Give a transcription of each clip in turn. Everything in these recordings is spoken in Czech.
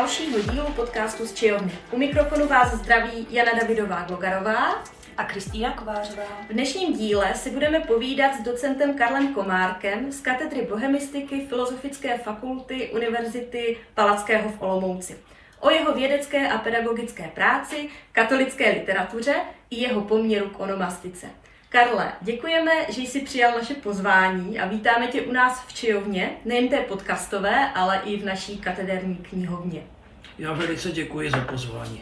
dalšího dílu podcastu z Čijovny. U mikrofonu vás zdraví Jana Davidová Glogarová a Kristýna Kovářová. V dnešním díle si budeme povídat s docentem Karlem Komárkem z katedry bohemistiky Filozofické fakulty Univerzity Palackého v Olomouci. O jeho vědecké a pedagogické práci, katolické literatuře i jeho poměru k onomastice. Karle, děkujeme, že jsi přijal naše pozvání a vítáme tě u nás v Čijovně, nejen té podcastové, ale i v naší katederní knihovně. Já velice děkuji za pozvání.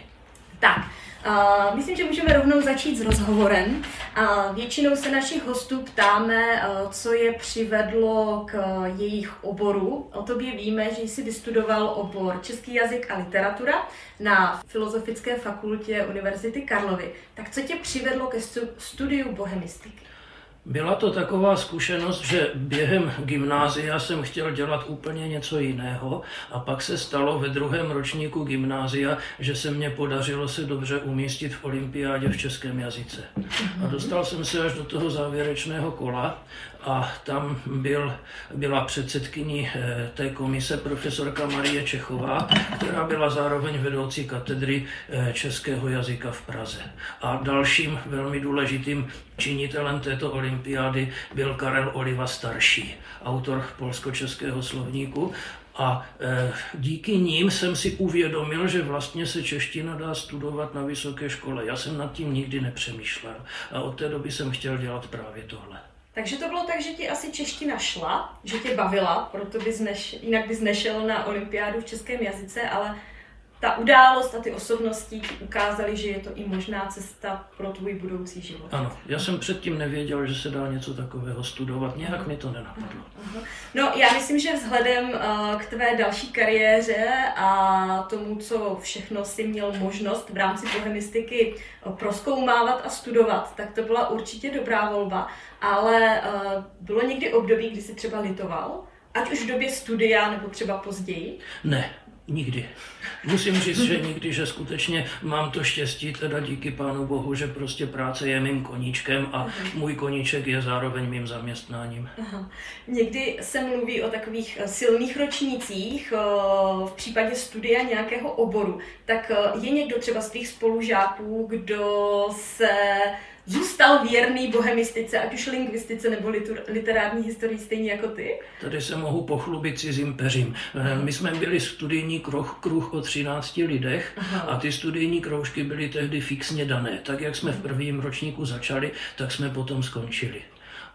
Tak, Uh, myslím, že můžeme rovnou začít s rozhovorem. Uh, většinou se našich hostů ptáme, uh, co je přivedlo k jejich oboru. O tobě víme, že jsi vystudoval obor Český jazyk a literatura na Filozofické fakultě Univerzity Karlovy. Tak co tě přivedlo ke studiu bohemistiky? Byla to taková zkušenost, že během gymnázia jsem chtěl dělat úplně něco jiného a pak se stalo ve druhém ročníku gymnázia, že se mně podařilo se dobře umístit v olympiádě v českém jazyce. A dostal jsem se až do toho závěrečného kola a tam byl, byla předsedkyní eh, té komise profesorka Marie Čechová, která byla zároveň vedoucí katedry eh, českého jazyka v Praze. A dalším velmi důležitým činitelem této olympiády byl Karel Oliva starší, autor polsko-českého slovníku a e, díky ním jsem si uvědomil, že vlastně se čeština dá studovat na vysoké škole. Já jsem nad tím nikdy nepřemýšlel a od té doby jsem chtěl dělat právě tohle. Takže to bylo tak, že ti asi čeština šla, že tě bavila, proto bys neš, jinak bys nešel na olympiádu v českém jazyce, ale ta událost a ty osobnosti ti ukázaly, že je to i možná cesta pro tvůj budoucí život. Ano, já jsem předtím nevěděl, že se dá něco takového studovat, nějak mi to nenapadlo. No, já myslím, že vzhledem uh, k tvé další kariéře a tomu, co všechno si měl možnost v rámci bohemistiky uh, proskoumávat a studovat, tak to byla určitě dobrá volba. Ale uh, bylo někdy období, kdy jsi třeba litoval? Ať už v době studia nebo třeba později? Ne, Nikdy. Musím říct, že nikdy, že skutečně mám to štěstí, teda díky Pánu Bohu, že prostě práce je mým koníčkem a můj koníček je zároveň mým zaměstnáním. Aha. Někdy se mluví o takových eh, silných ročnících eh, v případě studia nějakého oboru. Tak eh, je někdo třeba z tvých spolužáků, kdo se zůstal věrný bohemistice, ať už lingvistice nebo litur, literární historii stejně jako ty? Tady se mohu pochlubit cizím peřím. Eh, my jsme byli studijní kruh, kruh o 13 lidech Aha. a ty studijní kroužky byly tehdy fixně dané. Tak jak jsme v prvním ročníku začali, tak jsme potom skončili.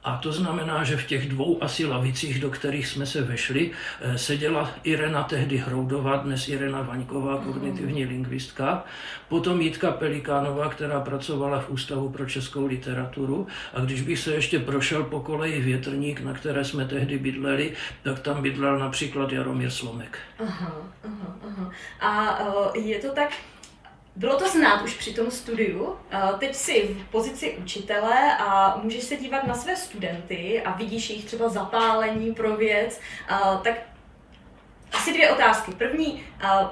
A to znamená, že v těch dvou asi lavicích, do kterých jsme se vešli, eh, seděla Irena tehdy Hroudová, dnes Irena Vaňková, kognitivní lingvistka, potom Jitka Pelikánová, která pracovala v Ústavu pro českou literaturu. A když bych se ještě prošel po koleji Větrník, na které jsme tehdy bydleli, tak tam bydlel například Jaromír Slomek. Aha, aha, aha. A eh, je to tak, bylo to znát už při tom studiu. Teď jsi v pozici učitele a můžeš se dívat na své studenty a vidíš jejich třeba zapálení pro věc. Tak asi dvě otázky. První,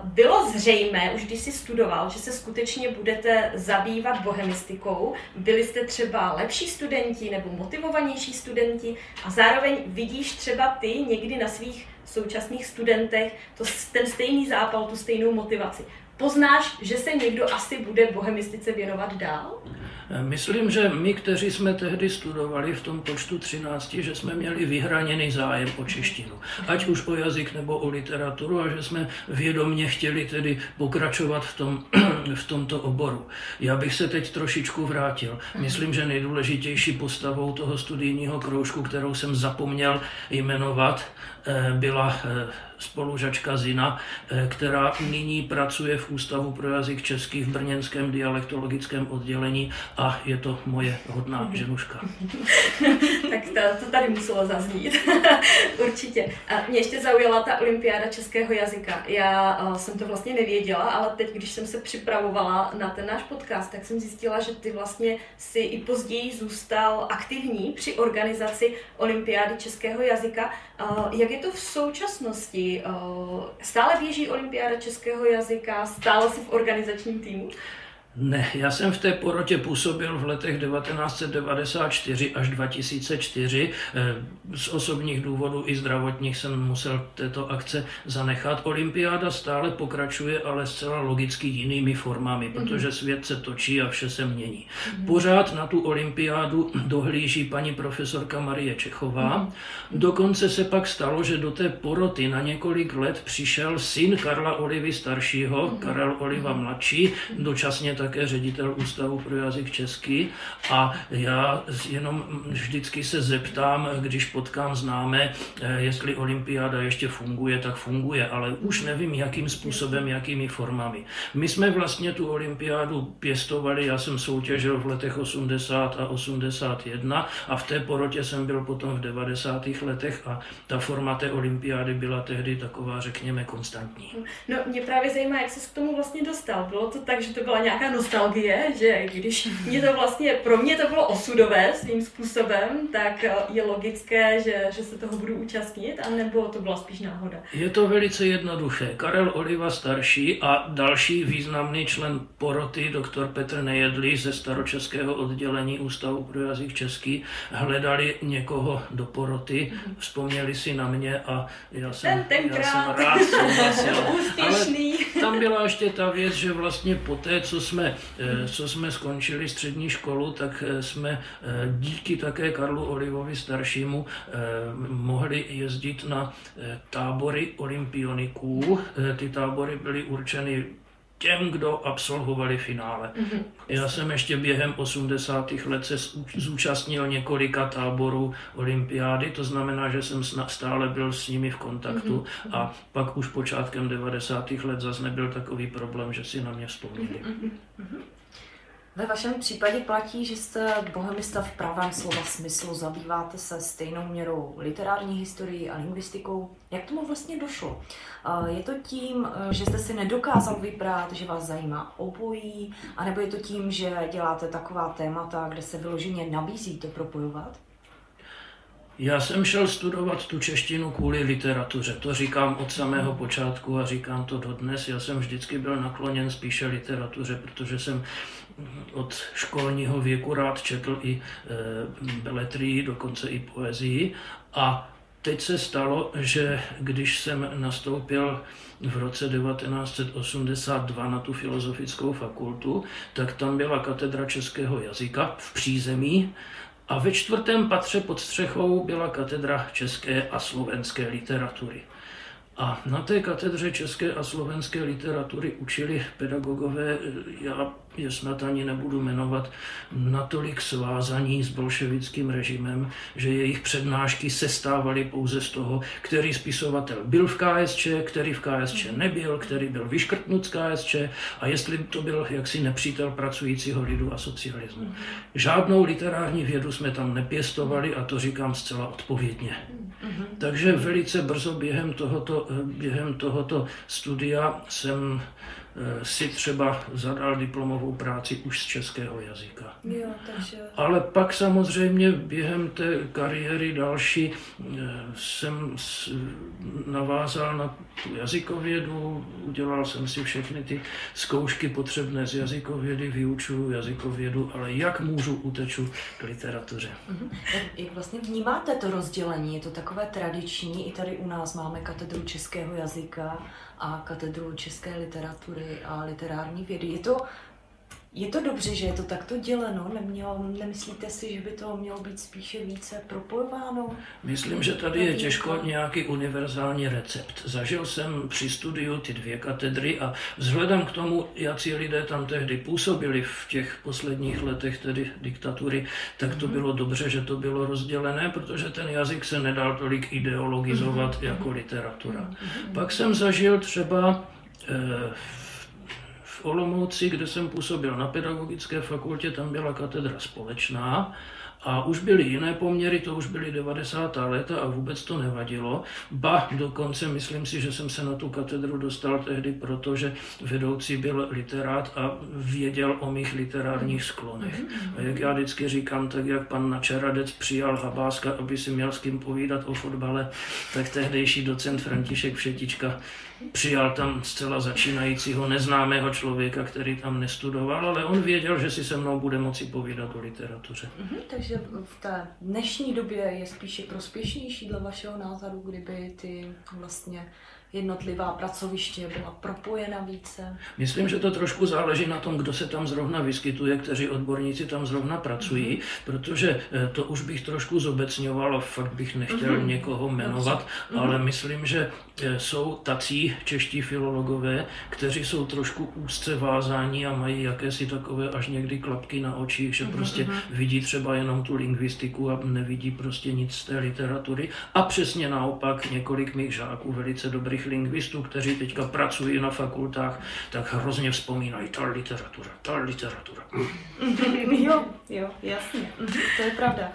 bylo zřejmé, už když jsi studoval, že se skutečně budete zabývat bohemistikou? Byli jste třeba lepší studenti nebo motivovanější studenti? A zároveň vidíš třeba ty někdy na svých současných studentech to, ten stejný zápal, tu stejnou motivaci poznáš, že se někdo asi bude bohemistice věnovat dál? Myslím, že my, kteří jsme tehdy studovali v tom počtu 13, že jsme měli vyhraněný zájem o češtinu. Ať už o jazyk nebo o literaturu a že jsme vědomně chtěli tedy pokračovat v, tom, v tomto oboru. Já bych se teď trošičku vrátil. Myslím, že nejdůležitější postavou toho studijního kroužku, kterou jsem zapomněl jmenovat, byla eh, spolužačka Zina, eh, která nyní pracuje v Ústavu pro jazyk český v Brněnském dialektologickém oddělení a je to moje hodná ženuška. tak to, to tady muselo zaznít. Určitě. A mě ještě zaujala ta olympiáda českého jazyka. Já jsem to vlastně nevěděla, ale teď, když jsem se připravovala na ten náš podcast, tak jsem zjistila, že ty vlastně si i později zůstal aktivní při organizaci olympiády českého jazyka. Jak je to v současnosti? Uh, stále běží olympiáda českého jazyka? Stále si v organizačním týmu? Ne, já jsem v té porotě působil v letech 1994 až 2004. Eh, z osobních důvodů i zdravotních jsem musel této akce zanechat. Olympiáda stále pokračuje, ale zcela logicky jinými formami, mhm. protože svět se točí a vše se mění. Mhm. Pořád na tu olympiádu dohlíží paní profesorka Marie Čechová. Mhm. Dokonce se pak stalo, že do té poroty na několik let přišel syn Karla Olivy staršího, Karel Oliva mladší, dočasně také ředitel Ústavu pro jazyk český a já jenom vždycky se zeptám, když potkám známe, eh, jestli olympiáda ještě funguje, tak funguje, ale už nevím, jakým způsobem, jakými formami. My jsme vlastně tu olympiádu pěstovali, já jsem soutěžil v letech 80 a 81 a v té porotě jsem byl potom v 90. letech a ta forma té olympiády byla tehdy taková, řekněme, konstantní. No, mě právě zajímá, jak se k tomu vlastně dostal. Bylo to tak, že to byla nějaká nostalgie, že když mě to vlastně, pro mě to bylo osudové svým způsobem, tak eh, je logické, že, že se toho budu účastnit, anebo to byla spíš náhoda? Je to velice jednoduché. Karel Oliva starší a další významný člen poroty, doktor Petr Nejedlý ze staročeského oddělení Ústavu pro jazyk český, hledali někoho do poroty, mhm. vzpomněli si na mě a já jsem, Ten, já jsem rád souhlasil. Ale tam byla ještě ta věc, že vlastně po té, co jsme Eh, co jsme skončili střední školu, tak eh, jsme eh, díky také Karlu Olivovi staršímu mohli jezdit na tábory olympioniků. Ty tábory byly určeny těm, kdo absolvovali finále. Mm-hmm. Já jsem ještě během 80. let se zúčastnil několika táborů olympiády, to znamená, že jsem stále byl s nimi v kontaktu mm-hmm. a pak už počátkem 90. let zase nebyl takový problém, že si na mě vzpomněli. Mm-hmm. Ve vašem případě platí, že jste bohemista v pravém slova smyslu, zabýváte se stejnou měrou literární historií a lingvistikou. Jak tomu vlastně došlo? Je to tím, že jste si nedokázal vybrát, že vás zajímá obojí, anebo je to tím, že děláte taková témata, kde se vyloženě nabízí to propojovat? Já jsem šel studovat tu češtinu kvůli literatuře. To říkám od samého počátku a říkám to dodnes. Já jsem vždycky byl nakloněn spíše literatuře, protože jsem od školního věku rád četl i e, beletrii, dokonce i poezii. A teď se stalo, že když jsem nastoupil v roce 1982 na tu filozofickou fakultu, tak tam byla katedra českého jazyka v přízemí a ve čtvrtém patře pod střechou byla katedra české a slovenské literatury. A na té katedře české a slovenské literatury učili pedagogové, já je snad ani nebudu jmenovat, natolik svázaní s bolševickým režimem, že jejich přednášky sestávaly pouze z toho, který spisovatel byl v KSČ, který v KSČ nebyl, který byl vyškrtnut z KSČ a jestli to byl jaksi nepřítel pracujícího lidu a socialismu. Žádnou literární vědu jsme tam nepěstovali a to říkám zcela odpovědně. Takže velice brzo během tohoto, během tohoto studia jsem Eh, si třeba zadal diplomovou práci už z českého jazyka. Jo, takže... Ale pak samozřejmě během té kariéry další eh, jsem navázal na tu jazykovědu, udělal jsem si všechny ty zkoušky potřebné z jazykovědy, vyučuju jazykovědu, ale jak můžu uteču k literatuře. Uh-huh. Jak vlastně vnímáte to rozdělení? Je to takové tradiční, i tady u nás máme katedru českého jazyka, a katedru české literatury a literární vědy. Je to, je to dobře, že je to takto děleno? Nemělo, nemyslíte si, že by to mělo být spíše více propojováno? Myslím, že tady je těžko nějaký univerzální recept. Zažil jsem při studiu ty dvě katedry a vzhledem k tomu, jaký lidé tam tehdy působili v těch posledních letech tedy diktatury, tak to mhm. bylo dobře, že to bylo rozdělené, protože ten jazyk se nedal tolik ideologizovat mm-hmm. jako literatura. Mm-hmm. Pak jsem zažil třeba eh, Olomouci, kde jsem působil na pedagogické fakultě, tam byla katedra společná A už byly jiné poměry, to už byly 90. léta a vůbec to nevadilo. Ba dokonce myslím si, že jsem se na tu katedru dostal tehdy, protože vedoucí byl literát a věděl o mých literárních sklonech. A jak já vždycky říkám, tak jak pan Načeradec přijal Habáska, aby si měl s kým povídat o fotbale, tak tehdejší docent František Všetička přijal tam zcela začínajícího neznámého člověka, který tam nestudoval, ale on věděl, že si se mnou bude moci povídat o literatuře. Mhm, takže v té dnešní době je spíše prospěšnější dle vašeho názoru, kdyby ty vlastně jednotlivá pracoviště byla propojena více? Myslím, že to trošku záleží na tom, kdo se tam zrovna vyskytuje, kteří odborníci tam zrovna pracují, mm-hmm. protože eh, to už bych trošku zobecňoval a fakt bych nechtěl mm-hmm. někoho jmenovat, mm-hmm. ale myslím, že eh, jsou tací čeští filologové, kteří jsou trošku úzce vázáni a mají jakési takové až někdy klapky na očích, že mm-hmm. prostě vidí třeba jenom tu lingvistiku a nevidí prostě nic z té literatury. A přesně naopak několik mých žáků velice dobrých těch lingvistů, kteří teďka pracují na fakultách, tak hrozně vzpomínají ta literatura, ta literatura. Jo, jo, jasně, to je pravda.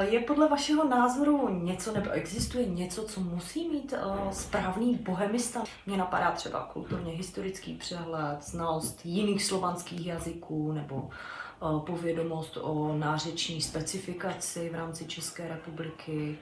Je podle vašeho názoru něco, nebo existuje něco, co musí mít správný bohemista? Mně napadá třeba kulturně historický přehled, znalost jiných slovanských jazyků nebo povědomost o nářeční specifikaci v rámci České republiky.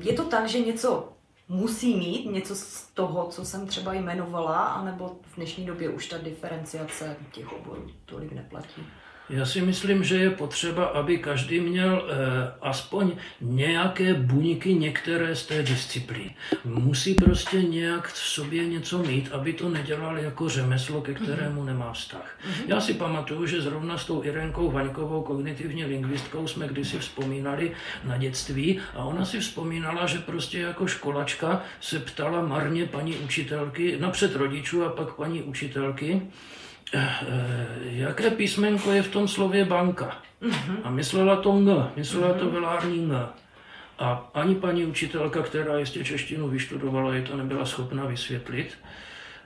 Je to tak, že něco musí mít něco z toho, co jsem třeba jmenovala, anebo v dnešní době už ta diferenciace těch oborů tolik neplatí? Já si myslím, že je potřeba, aby každý měl eh, aspoň nějaké buňky některé z té disciplíny. Musí prostě nějak v sobě něco mít, aby to nedělal jako řemeslo, ke kterému nemá vztah. Mhm. Já si pamatuju, že zrovna s tou Irenkou Vaňkovou, kognitivní lingvistkou, jsme kdysi vzpomínali na dětství a ona si vzpomínala, že prostě jako školačka se ptala marně paní učitelky, napřed rodičů a pak paní učitelky, jaké písmenko je v tom slově banka. A myslela to N, myslela to velární N. A ani paní učitelka, která jistě češtinu vyštudovala, je to nebyla schopna vysvětlit.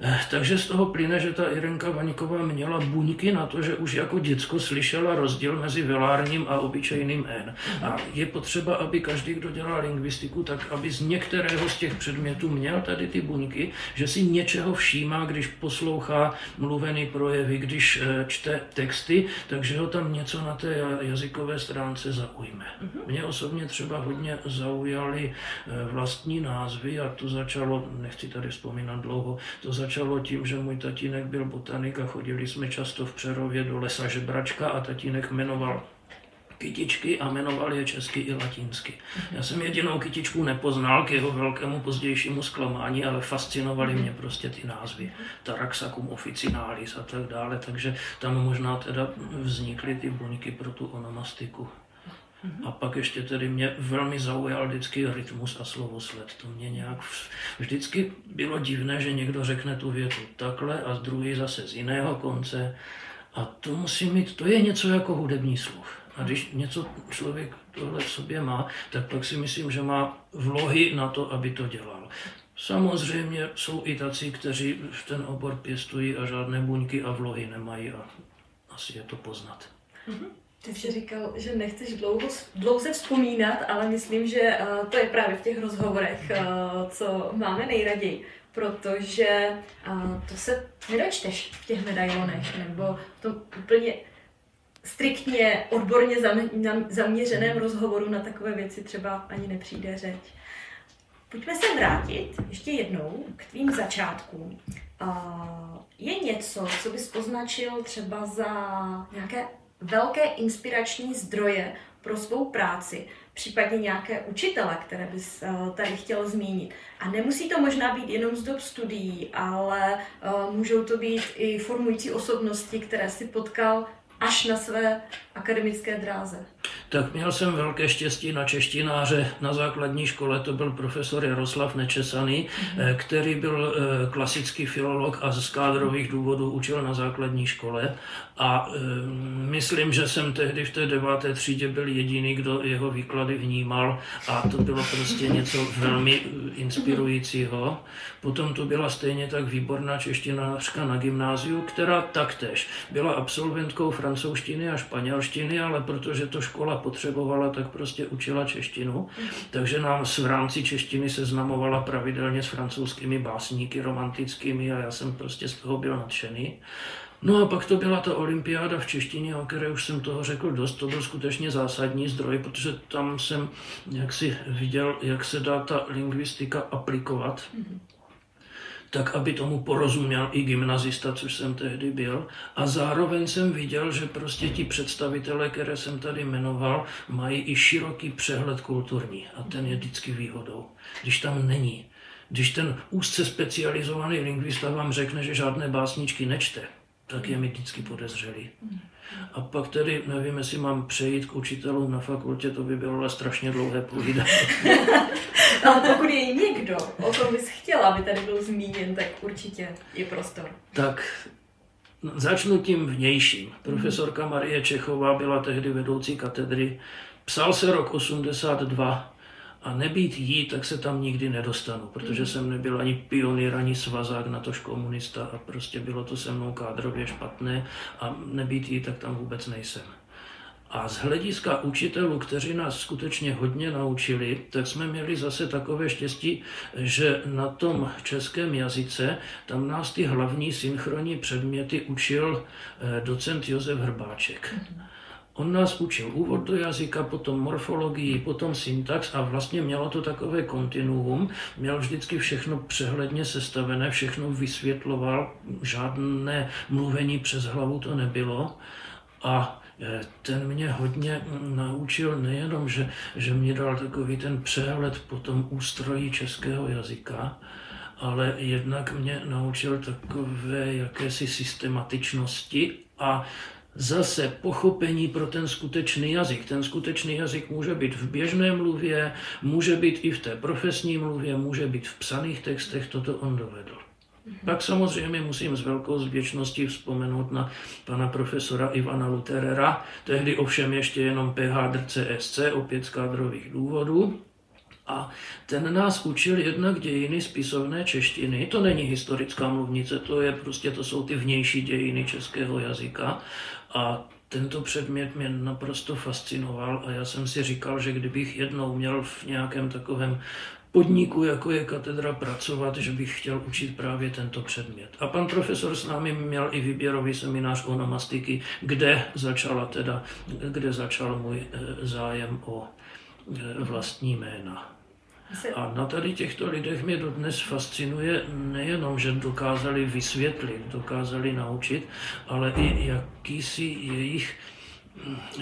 Eh, takže z toho plyne, že ta Irenka Vaňková měla buňky na to, že už jako děcko slyšela rozdíl mezi velárním a obyčejným N. A je potřeba, aby každý, kdo dělá lingvistiku, tak aby z některého z těch předmětů měl tady ty buňky, že si něčeho všímá, když poslouchá mluvený projevy, když eh, čte texty, takže ho tam něco na té jazykové stránce zaujme. Mě osobně třeba hodně zaujaly eh, vlastní názvy a to začalo, nechci tady vzpomínat dlouho, to začalo začalo tím, že můj tatínek byl botanik a chodili jsme často v Přerově do lesa žebračka a tatínek jmenoval kytičky a jmenoval je česky i latinsky. Já jsem jedinou kytičku nepoznal k jeho velkému pozdějšímu zklamání, ale fascinovaly mě prostě ty názvy. Taraxacum officinalis a tak dále, takže tam možná teda vznikly ty buňky pro tu onomastiku. A pak ještě tedy mě velmi zaujal vždycky rytmus a slovosled. To mě nějak vždycky bylo divné, že někdo řekne tu větu takhle a z druhý zase z jiného konce. A to musí mít, to je něco jako hudební sluch. A když něco člověk tohle v sobě má, tak pak si myslím, že má vlohy na to, aby to dělal. Samozřejmě jsou i tací, kteří v ten obor pěstují a žádné buňky a vlohy nemají a asi je to poznat. Mm-hmm. Ty jsi říkal, že nechceš dlouho, dlouze vzpomínat, ale myslím, že uh, to je právě v těch rozhovorech, uh, co máme nejraději, protože uh, to se nedočteš v těch medailonech nebo v tom úplně striktně, odborně zaměřeném rozhovoru na takové věci třeba ani nepřijde řeč. Pojďme se vrátit ještě jednou k tvým začátkům. Je něco, co bys označil třeba za nějaké velké inspirační zdroje pro svou práci, případně nějaké učitele, které bys eh, tady chtěl zmínit. A nemusí to možná být jenom z dob studií, ale eh, můžou to být i formující osobnosti, které si potkal až na své akademické dráze. Tak měl jsem velké štěstí na češtináře na základní škole, to byl profesor Jaroslav Nečesaný, mm-hmm. který byl eh, klasický filolog a z kádrových důvodů učil na základní škole a e, myslím, že jsem tehdy v té deváté třídě byl jediný, kdo jeho výklady vnímal a to bylo prostě něco velmi inspirujícího. Potom tu byla stejně tak výborná češtinářka na gymnáziu, která taktéž byla absolventkou francouzštiny a španělštiny, ale protože to škola potřebovala, tak prostě učila češtinu. Takže nám v rámci češtiny seznamovala pravidelně s francouzskými básníky romantickými a já jsem prostě z toho byl nadšený. No a pak to byla ta olympiáda v češtině, o které už jsem toho řekl dost. To byl skutečně zásadní zdroj, protože tam jsem jaksi viděl, jak se dá ta lingvistika aplikovat. Mm-hmm tak aby tomu porozuměl i gymnazista, což jsem tehdy byl. A zároveň jsem viděl, že prostě ti představitelé, které jsem tady jmenoval, mají i široký přehled kulturní a ten je vždycky výhodou. Když tam není, když ten úzce specializovaný lingvista vám řekne, že žádné básničky nečte, tak je mi vždycky podezřelý. A pak tedy nevím, jestli mám přejít k učitelům na fakultě, to by bylo ale strašně dlouhé povídání. Ale pokud je někdo, o tom bys chtěla, aby tady byl zmíněn, tak určitě je prostor. Tak začnu tím vnějším. Profesorka Marie Čechová byla tehdy vedoucí katedry. Psal se rok 82 a nebýt jí, tak se tam nikdy nedostanu, protože jsem nebyl ani pionýr, ani svazák, na tož komunista a prostě bylo to se mnou kádrově špatné a nebýt jí, tak tam vůbec nejsem. A z hlediska učitelů, kteří nás skutečně hodně naučili, tak jsme měli zase takové štěstí, že na tom českém jazyce tam nás ty hlavní synchronní předměty učil eh, docent Josef Hrbáček. On nás učil úvod do jazyka, potom morfologii, potom syntax a vlastně mělo to takové kontinuum. Měl vždycky všechno přehledně sestavené, všechno vysvětloval, žádné mluvení přes hlavu to nebylo. A ten mě hodně naučil nejenom, že, že mě dal takový ten přehled po tom ústroji českého jazyka, ale jednak mě naučil takové jakési systematičnosti a zase pochopení pro ten skutečný jazyk. Ten skutečný jazyk může být v běžné mluvě, může být i v té profesní mluvě, může být v psaných textech, toto on dovedl. Pak samozřejmě musím s velkou zvěčností vzpomenout na pana profesora Ivana Luterera, tehdy ovšem ještě jenom PHDCSC, opět z kádrových důvodů. A ten nás učil jednak dějiny spisovné češtiny. To není historická mluvnice, to je prostě, to jsou ty vnější dějiny českého jazyka. A tento předmět mě naprosto fascinoval a já jsem si říkal, že kdybych jednou měl v nějakém takovém podniku, jako je katedra, pracovat, že bych chtěl učit právě tento předmět. A pan profesor s námi měl i výběrový seminář onomastiky, kde začala teda, kde začal můj eh, zájem o eh, vlastní jména. A na tady těchto lidech mě dodnes fascinuje nejenom, že dokázali vysvětlit, dokázali naučit, ale i jakýsi jejich,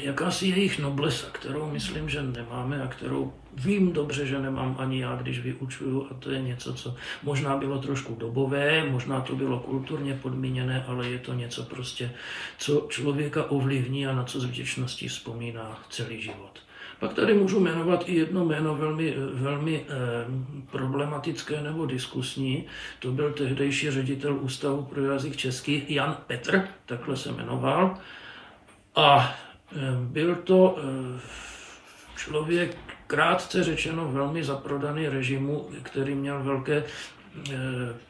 jakási jejich noblesa, kterou myslím, že nemáme a kterou vím dobře, že nemám ani já, když vyučuju a to je něco, co možná bylo trošku dobové, možná to bylo kulturně podmíněné, ale je to něco prostě, co člověka ovlivní a na co s vděčností vzpomíná celý život. Pak tady můžu jmenovat i jedno jméno velmi, velmi eh, problematické nebo diskusní. To byl tehdejší ředitel Ústavu pro jazyk český Jan Petr, takhle se jmenoval. A eh, byl to eh, člověk, krátce řečeno, velmi zaprodaný režimu, který měl velké eh,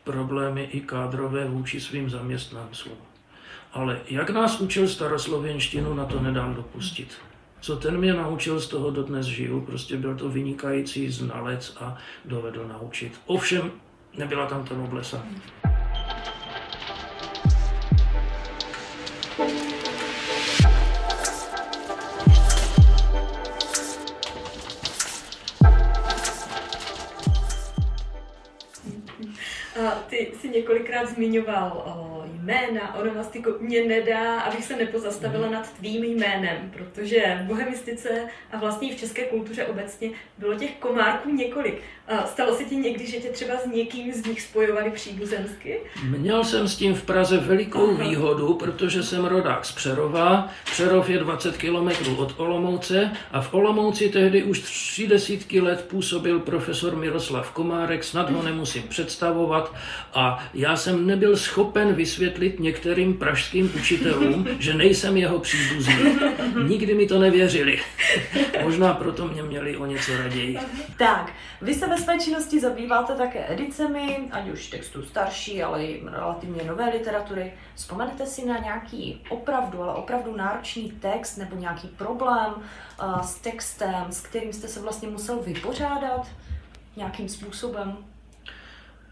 problémy i kádrové vůči svým zaměstnancům. Ale jak nás učil staroslověnštinu, na to nedám dopustit co ten mě naučil, z toho dodnes žiju. Prostě byl to vynikající znalec a dovedl naučit. Ovšem, nebyla tam ta noblesa. Ty jsi několikrát zmiňoval jména, onomastiku, mě nedá, abych se nepozastavila nad tvým jménem, protože v bohemistice a vlastně v české kultuře obecně bylo těch komárků několik. Stalo se ti někdy, že tě třeba s někým z nich spojovali příbuzensky? Měl jsem s tím v Praze velikou Aha. výhodu, protože jsem rodák z Přerova. Přerov je 20 kilometrů od Olomouce a v Olomouci tehdy už tři desítky let působil profesor Miroslav Komárek, snad ho nemusím představovat a já jsem nebyl schopen vysvětlit některým pražským učitelům, že nejsem jeho příbuzný. Nikdy mi to nevěřili. Možná proto mě měli o něco raději. Tak, vy se ve své činnosti zabýváte také edicemi, ať už textů starší, ale i relativně nové literatury. Vzpomenete si na nějaký opravdu, ale opravdu náročný text nebo nějaký problém uh, s textem, s kterým jste se vlastně musel vypořádat nějakým způsobem?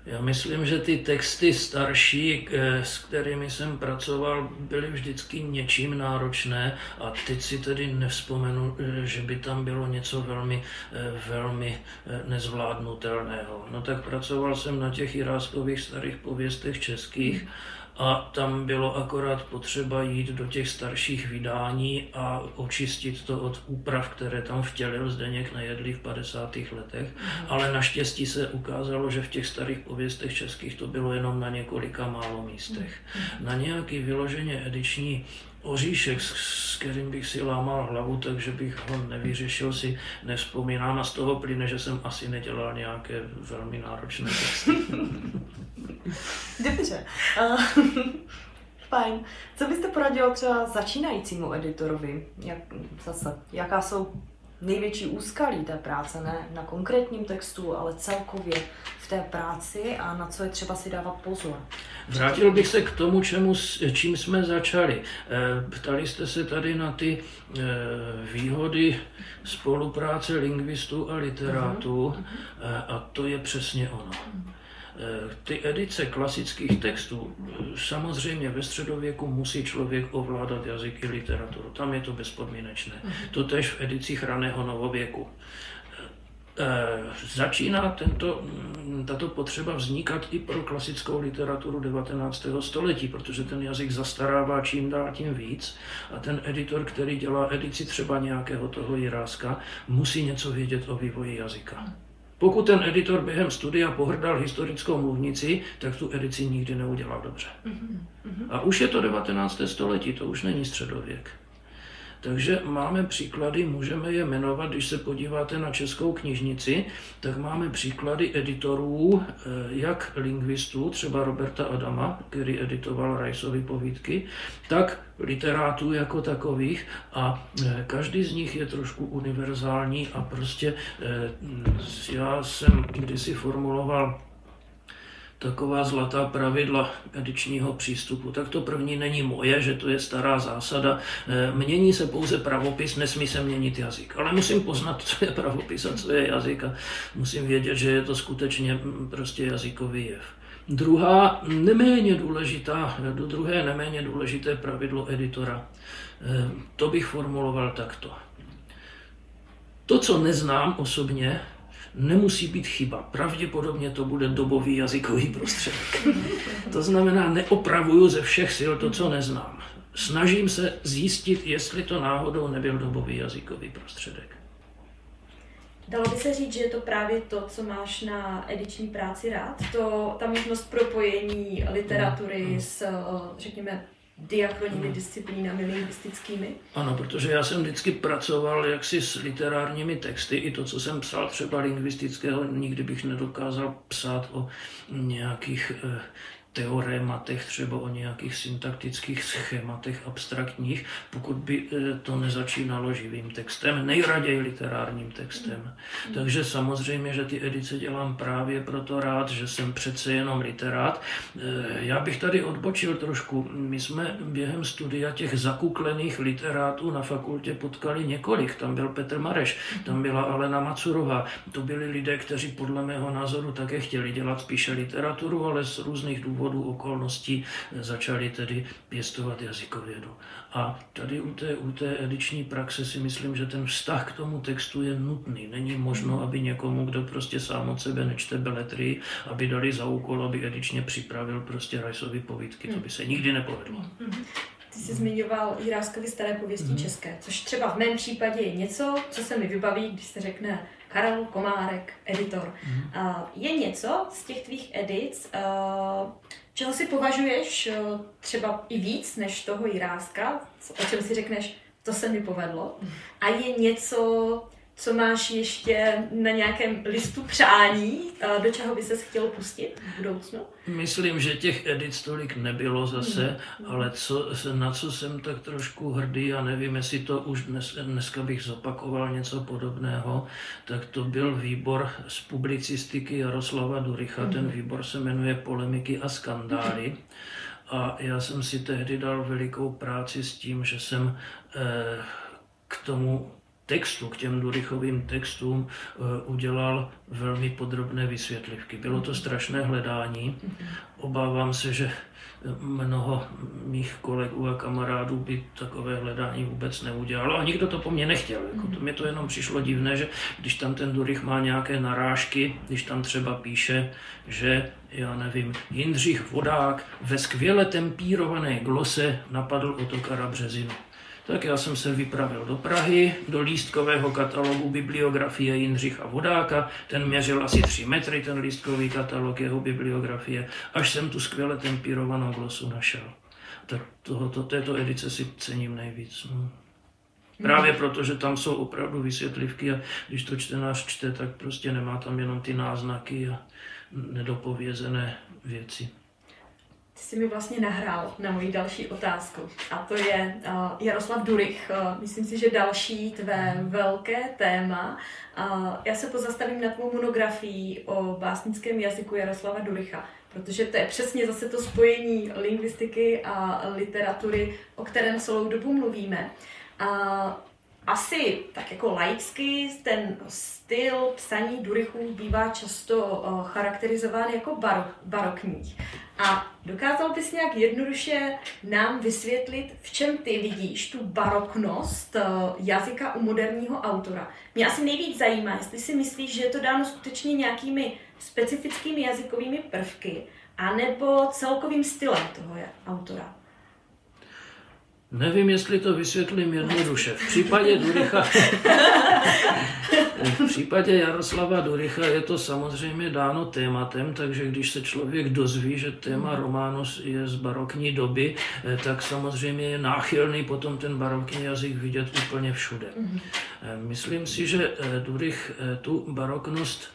Já myslím, že ty texty starší, s kterými jsem pracoval, byly vždycky něčím náročné a teď si tedy nevzpomenu, e, že by tam bylo něco velmi, e, velmi nezvládnutelného. No tak pracoval jsem na těch jiráskových starých pověstech českých a tam bylo akorát potřeba jít do těch starších vydání a očistit to od úprav, které tam vtělil Zdeněk Nejedlý v 50. letech. Mm. Ale naštěstí se ukázalo, že v těch starých pověstech českých to bylo jenom na několika málo místech. Mm. Na nějaký vyloženě ediční oříšek, s kterým bych si lámal hlavu, takže bych ho nevyřešil, si nevzpomínám a z toho plyne, že jsem asi nedělal nějaké velmi náročné texty. Dobře. Uh, fajn. Co byste poradil třeba začínajícímu editorovi? Jak, zase, jaká jsou největší úskalí té práce, ne na konkrétním textu, ale celkově v té práci a na co je třeba si dávat pozor. Vrátil bych se k tomu, čemu, čím jsme začali. Eh, ptali jste se tady na ty eh, výhody spolupráce lingvistů a literátů uh-huh. a to je přesně ono. Ty edice klasických textů, samozřejmě ve středověku musí člověk ovládat jazyk i literaturu. Tam je to bezpodmínečné. Uh-huh. To tež v edicích raného novověku. Eh, začíná tento, mm, tato potřeba vznikat i pro klasickou literaturu 19. století, protože ten jazyk zastarává čím dál tím víc a ten editor, který dělá edici třeba nějakého toho jiráska, musí něco vědět o vývoji jazyka. Pokud ten editor během studia pohrdal historickou mluvnici, tak tu edici nikdy neudělal dobře. Mhm, a už je to 19. století, to už není středověk. Takže máme příklady, můžeme je jmenovat, když se podíváte na českou knižnici, tak máme příklady editorů, eh, jak lingvistů, třeba Roberta Adama, který editoval Rajsovy povídky, tak literátů jako takových. A eh, každý z nich je trošku univerzální a prostě eh, já jsem kdysi formuloval taková zlatá pravidla edičního přístupu. Tak to první není moje, že to je stará zásada. E, mění se pouze pravopis, nesmí se měnit jazyk. Ale musím poznat, co je pravopis a co je jazyk a musím vědět, že je to skutečně mm, prostě jazykový jev. Druhá, neméně důležitá, do druhé neméně důležité pravidlo editora. E, to bych formuloval takto. To, co neznám osobně, nemusí být chyba. Pravděpodobně to bude dobový jazykový prostředek. To znamená, neopravuju ze všech sil to, co neznám. Snažím se zjistit, jestli to náhodou nebyl dobový jazykový prostředek. Dalo by se říct, že je to právě to, co máš na ediční práci rád? To, ta možnost propojení literatury mm. s, řekněme, diachronními disciplínami lingvistickými? Ano, protože já jsem vždycky pracoval jaksi s literárními texty, i to, co jsem psal třeba lingvistického, nikdy bych nedokázal psát o nějakých eh, teorematech, třeba o nějakých syntaktických schématech abstraktních, pokud by e, to nezačínalo živým textem, nejraději literárním textem. Mm. Takže samozřejmě, že ty edice dělám právě proto rád, že jsem přece jenom literát. E, já bych tady odbočil trošku. My jsme během studia těch zakuklených literátů na fakultě potkali několik. Tam byl Petr Mareš, tam byla Alena Macurová. To byli lidé, kteří podle mého názoru také chtěli dělat spíše literaturu, ale z různých důvodů důvodu okolností začali tedy pěstovat jazykovědu. A tady u té, u té ediční praxe si myslím, že ten vztah k tomu textu je nutný. Není možno, aby někomu, kdo prostě sám od sebe nečte beletry, aby dali za úkol, aby edičně připravil prostě Rajsovy povídky. To by se nikdy nepovedlo. Ty jsi zmiňoval Jiráskovi staré pověsti mm. české, což třeba v mém případě je něco, co se mi vybaví, když se řekne Karel Komárek, editor. Mm. Uh, je něco z těch tvých edic, čeho si považuješ uh, třeba i víc než toho Jiráska, o čem si řekneš, to se mi povedlo. A je něco, co máš ještě na nějakém listu přání, do čeho by se chtěl pustit v budoucnu? Myslím, že těch edic tolik nebylo zase, mm. ale co, na co jsem tak trošku hrdý a nevím, jestli to už dnes, dneska bych zopakoval něco podobného, tak to byl výbor z publicistiky Jaroslava Duricha. Mm. Ten výbor se jmenuje Polemiky a skandály. Mm. A já jsem si tehdy dal velikou práci s tím, že jsem eh, k tomu textu, k těm Durichovým textům eh, udělal velmi podrobné vysvětlivky. Bylo to strašné hledání. Obávám se, že mnoho mých kolegů a kamarádů by takové hledání vůbec neudělalo a nikdo to po mně nechtěl. Jako to mě to jenom přišlo divné, že když tam ten Durich má nějaké narážky, když tam třeba píše, že já nevím, Jindřich Vodák ve skvěle tempírované glose napadl Otokara Březinu. Tak já jsem se vypravil do Prahy, do lístkového katalogu bibliografie Jindřicha Vodáka. Ten měřil asi 3 metry, ten lístkový katalog jeho bibliografie, až jsem tu skvěle tempírovanou glosu našel. Tak tohoto, této edice si cením nejvíc. No. Právě proto, že tam jsou opravdu vysvětlivky a když to čtenář čte, tak prostě nemá tam jenom ty náznaky a nedopovězené věci. Jsi mi vlastně nahrál na moji další otázku. A to je uh, Jaroslav Durich. Uh, myslím si, že další tvé velké téma. Uh, já se pozastavím na tvou monografii o básnickém jazyku Jaroslava Duricha, protože to je přesně zase to spojení lingvistiky a literatury, o kterém celou dobu mluvíme. Uh, asi tak jako laicky ten styl psaní Durichů bývá často charakterizován jako barok, barokní. A dokázal bys nějak jednoduše nám vysvětlit, v čem ty vidíš tu baroknost jazyka u moderního autora? Mě asi nejvíc zajímá, jestli si myslíš, že je to dáno skutečně nějakými specifickými jazykovými prvky, anebo celkovým stylem toho autora. Nevím, jestli to vysvětlím jednoduše. V případě Duricha, v případě Jaroslava Duricha je to samozřejmě dáno tématem, takže když se člověk dozví, že téma románu je z barokní doby, eh, tak samozřejmě je náchylný potom ten barokní jazyk vidět úplně všude. Mhm. Eh, myslím si, že eh, Durich tu baroknost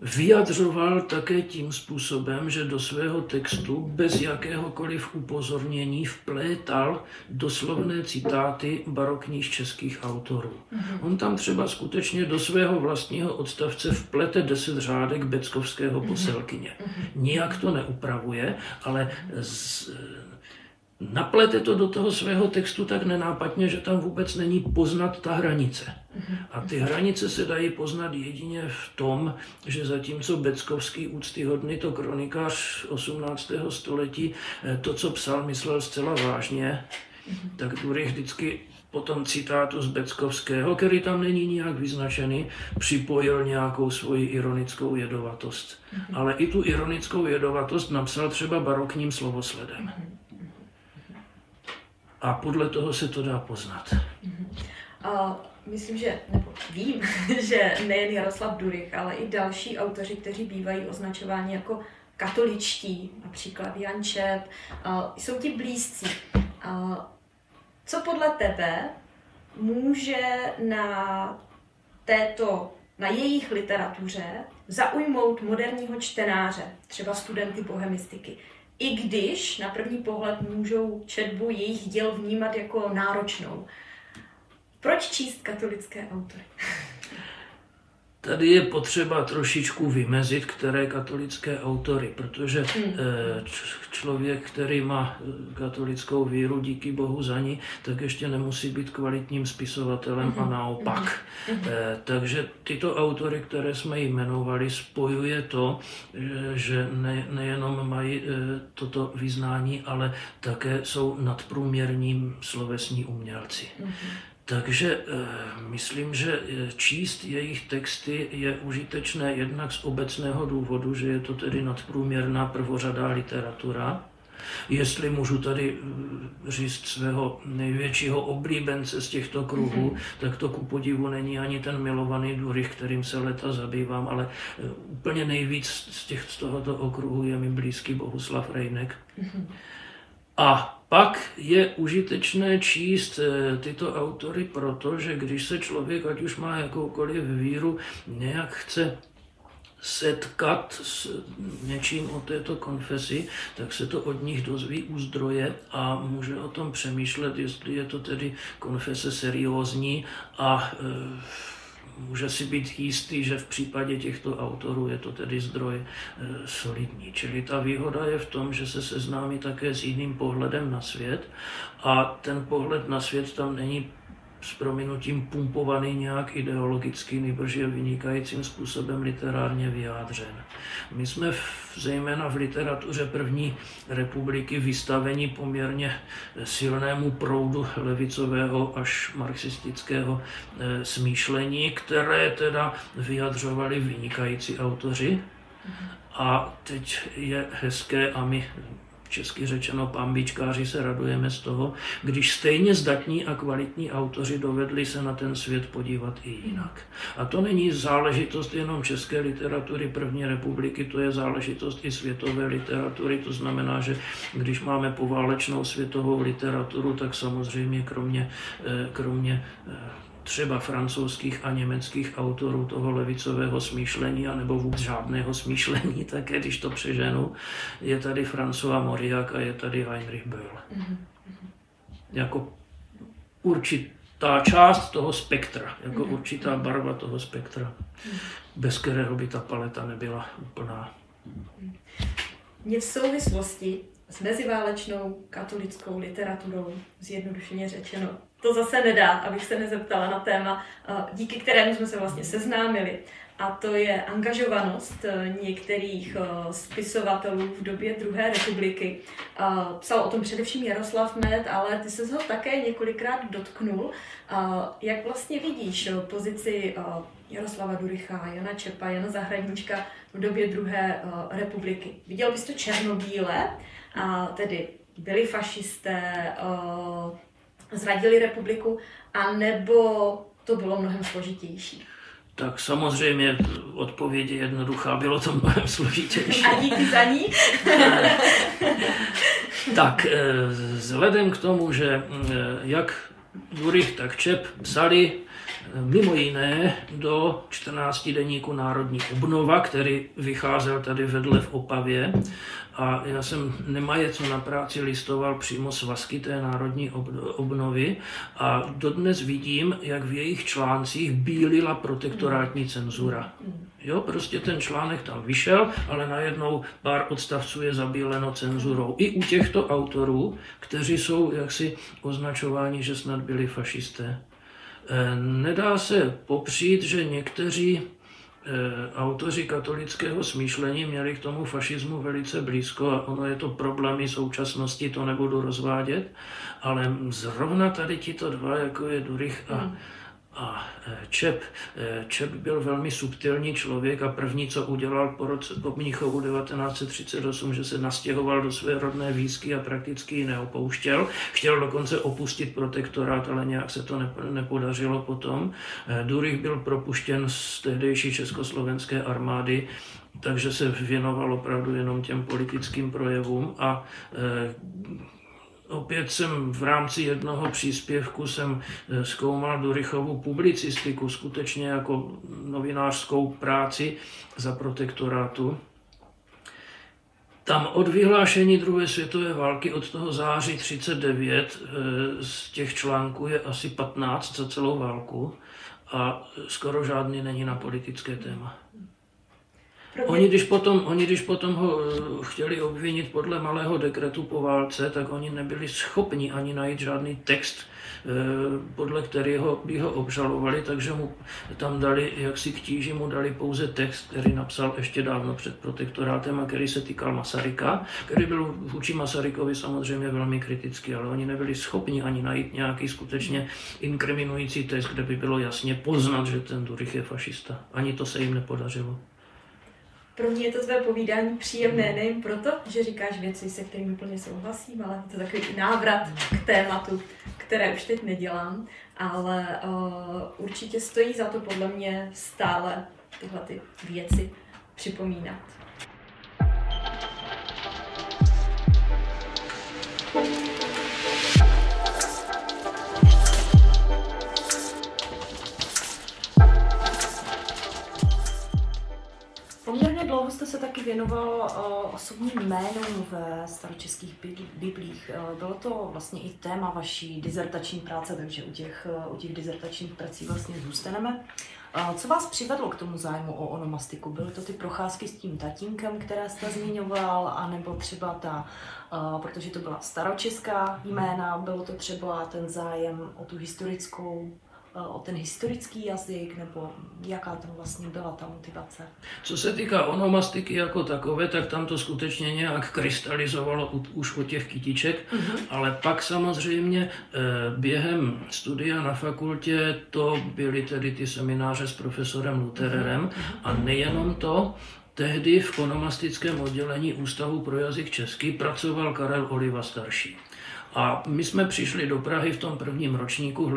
vyjadřoval také tím způsobem, že do svého textu bez jakéhokoliv upozornění vplétal doslovné citáty barokních českých autorů. Mm-hmm. On tam třeba skutečně do svého vlastního odstavce vplete deset řádek Beckovského mhm. poselkyně. Mm-hmm. Nijak to neupravuje, ale z, naplete to do toho svého textu tak nenápadně, že tam vůbec není poznat ta hranice. A ty hranice se dají poznat jedině v tom, že zatímco Beckovský úctyhodný to kronikář 18. století eh, to, co psal, myslel zcela vážně, tak Durich vždycky po tom citátu z Beckovského, který tam není nijak vyznačený, připojil nějakou svoji ironickou jedovatost. Ale i tu ironickou jedovatost napsal třeba barokním slovosledem. A podle toho se to dá poznat. Uh, myslím, že, nebo vím, že nejen Jaroslav Durich, ale i další autoři, kteří bývají označováni jako katoličtí, například Jan Čep, jsou ti blízcí. Co podle tebe může na této, na jejich literatuře zaujmout moderního čtenáře, třeba studenty bohemistiky? I když na první pohled můžou četbu jejich děl vnímat jako náročnou. Proč číst katolické autory? Tady je potřeba trošičku vymezit, které katolické autory, protože hmm. Eh, člověk, který má eh, katolickou víru, díky Bohu za ní, tak ještě nemusí být kvalitním spisovatelem a naopak. Hmm. Takže tyto autory, které jsme jmenovali, spojuje to, že ne, nejenom mají toto vyznání, ale také jsou nadprůměrním slovesní umělci. Takže eh, myslím, že eh, číst jejich texty je užitečné jednak z obecného důvodu, že je to tedy nadprůměrná prvořadá literatura. Jestli můžu tady eh, říct svého největšího oblíbence z těchto kruhů, mm-hmm. tak to ku podivu není ani ten milovaný Durich, kterým se leta zabývám, ale úplně nejvíc z, těch, z tohoto okruhu je mi blízký Bohuslav Rejnek. Mm-hmm. A pak je užitečné číst eh, tyto autory proto, že když se člověk, ať už má jakoukoliv víru, nějak chce setkat s něčím o této konfesi, tak se to od nich dozví u zdroje a může o tom přemýšlet, jestli je to tedy konfese seriózní a e, může si být jistý, že v případě těchto autorů je to tedy zdroj e, solidní. Čili ta výhoda je v tom, že se seznámí také s jiným pohledem na svět a ten pohled na svět tam není s prominutím pumpovaný nějak ideologicky, nebož je vynikajícím způsobem literárně vyjádřen. My jsme v, zejména v literatuře první republiky vystaveni poměrně silnému proudu levicového až marxistického e, smýšlení, které teda vyjadřovali vynikající autoři. A teď je hezké, a my česky řečeno pambičkáři se radujeme z toho, když stejně zdatní a kvalitní autoři dovedli se na ten svět podívat i jinak. A to není záležitost jenom české literatury první republiky, to je záležitost i světové literatury, to znamená, že když máme poválečnou světovou literaturu, tak samozřejmě kromě, eh, kromě eh, třeba francouzských a německých autorů toho levicového smýšlení, anebo vůbec žádného smýšlení, také když to přeženu, je tady François Mauriac a je tady Heinrich Böll. Mm-hmm. Jako určitá část toho spektra, jako mm-hmm. určitá barva toho spektra, mm-hmm. bez kterého by ta paleta nebyla úplná. Mě v souvislosti s meziválečnou katolickou literaturou, zjednodušeně řečeno, to zase nedá, abych se nezeptala na téma, eh, díky kterému jsme se vlastně seznámili. A to je angažovanost eh, některých eh, spisovatelů v době druhé republiky. Psal o tom především Jaroslav Med, ale ty se ho také několikrát dotknul. Jak vlastně vidíš pozici Jaroslava Duricha, Jana Čepa, Jana Zahradníčka v době druhé republiky? Viděl bys to černobíle, tedy byli fašisté, zradili republiku, a nebo to bylo mnohem složitější? Tak samozřejmě odpověď je jednoduchá, bylo to mnohem složitější. A díky za ní. tak, eh, vzhledem k tomu, že eh, jak Jurich, tak Čep psali eh, mimo jiné do 14 deníku Národní obnova, který vycházel tady vedle v Opavě a já jsem nemaje co na práci listoval přímo svazky té národní obnovy a dodnes vidím, jak v jejich článcích bílila protektorátní cenzura. Jo, prostě ten článek tam vyšel, ale najednou pár odstavců je zabíleno cenzurou. I u těchto autorů, kteří jsou jaksi označováni, že snad byli fašisté. E, nedá se popřít, že někteří autoři katolického smýšlení měli k tomu fašismu velice blízko a ono je to problémy současnosti, to nebudu rozvádět, ale zrovna tady tito dva, jako je Durich a, mm a e, Čep, e, Čep byl velmi subtilní člověk a první, co udělal po, roce, po Mnichovu 1938, že se nastěhoval do své rodné výzky a prakticky ji neopouštěl. Chtěl dokonce opustit protektorát, ale nějak se to nepodařilo potom. E, Durich byl propuštěn z tehdejší československé armády takže se věnoval opravdu jenom těm politickým projevům a Opět jsem v rámci jednoho příspěvku jsem eh, zkoumal Durychovu publicistiku, skutečně jako novinářskou práci za protektorátu. Tam od vyhlášení druhé světové války od toho září 39 eh, z těch článků je asi 15 za celou válku a skoro žádný není na politické téma. Oni když, potom, oni, když potom ho eh, chtěli obvinit podle malého dekretu po válce, tak oni nebyli schopni ani najít žádný text, eh, podle kterého by ho obžalovali, takže mu tam dali, jak si k tíži mu dali pouze text, který napsal ještě dávno před protektorátem a který se týkal Masaryka, který byl vůči Masarykovi samozřejmě velmi kritický, ale oni nebyli schopni ani najít nějaký skutečně inkriminující text, kde by bylo jasně poznat, že ten Durich je fašista. Ani to se jim nepodařilo. Pro mě je to tvé povídání příjemné nejen proto, že říkáš věci, se kterými úplně souhlasím, ale je to takový návrat k tématu, které už teď nedělám, ale uh, určitě stojí za to podle mě stále tyhle ty věci připomínat. Věnoval uh, osobním jménům ve staročeských biblích. Uh, bylo to vlastně i téma vaší dizertační práce, takže u těch, uh, u těch dizertačních prací vlastně zůstaneme. Co vás přivedlo k tomu zájmu o onomastiku? Byly to ty procházky s tím tatínkem, které jste zmiňoval, anebo třeba ta, protože to byla staročeská jména, bylo to třeba ten zájem o tu historickou Eh, o ten historický jazyk, nebo jaká tam vlastně byla ta motivace? Co se týká onomastiky jako takové, tak tam to skutečně nějak krystalizovalo už od těch kytiček, uh-huh. ale pak samozřejmě eh, během studia na fakultě to byly tedy ty semináře s profesorem Lutererem uh-huh. a nejenom to, Tehdy v onomastickém oddělení Ústavu pro jazyk český pracoval Karel Oliva starší. A my jsme přišli do Prahy v tom prvním ročníku,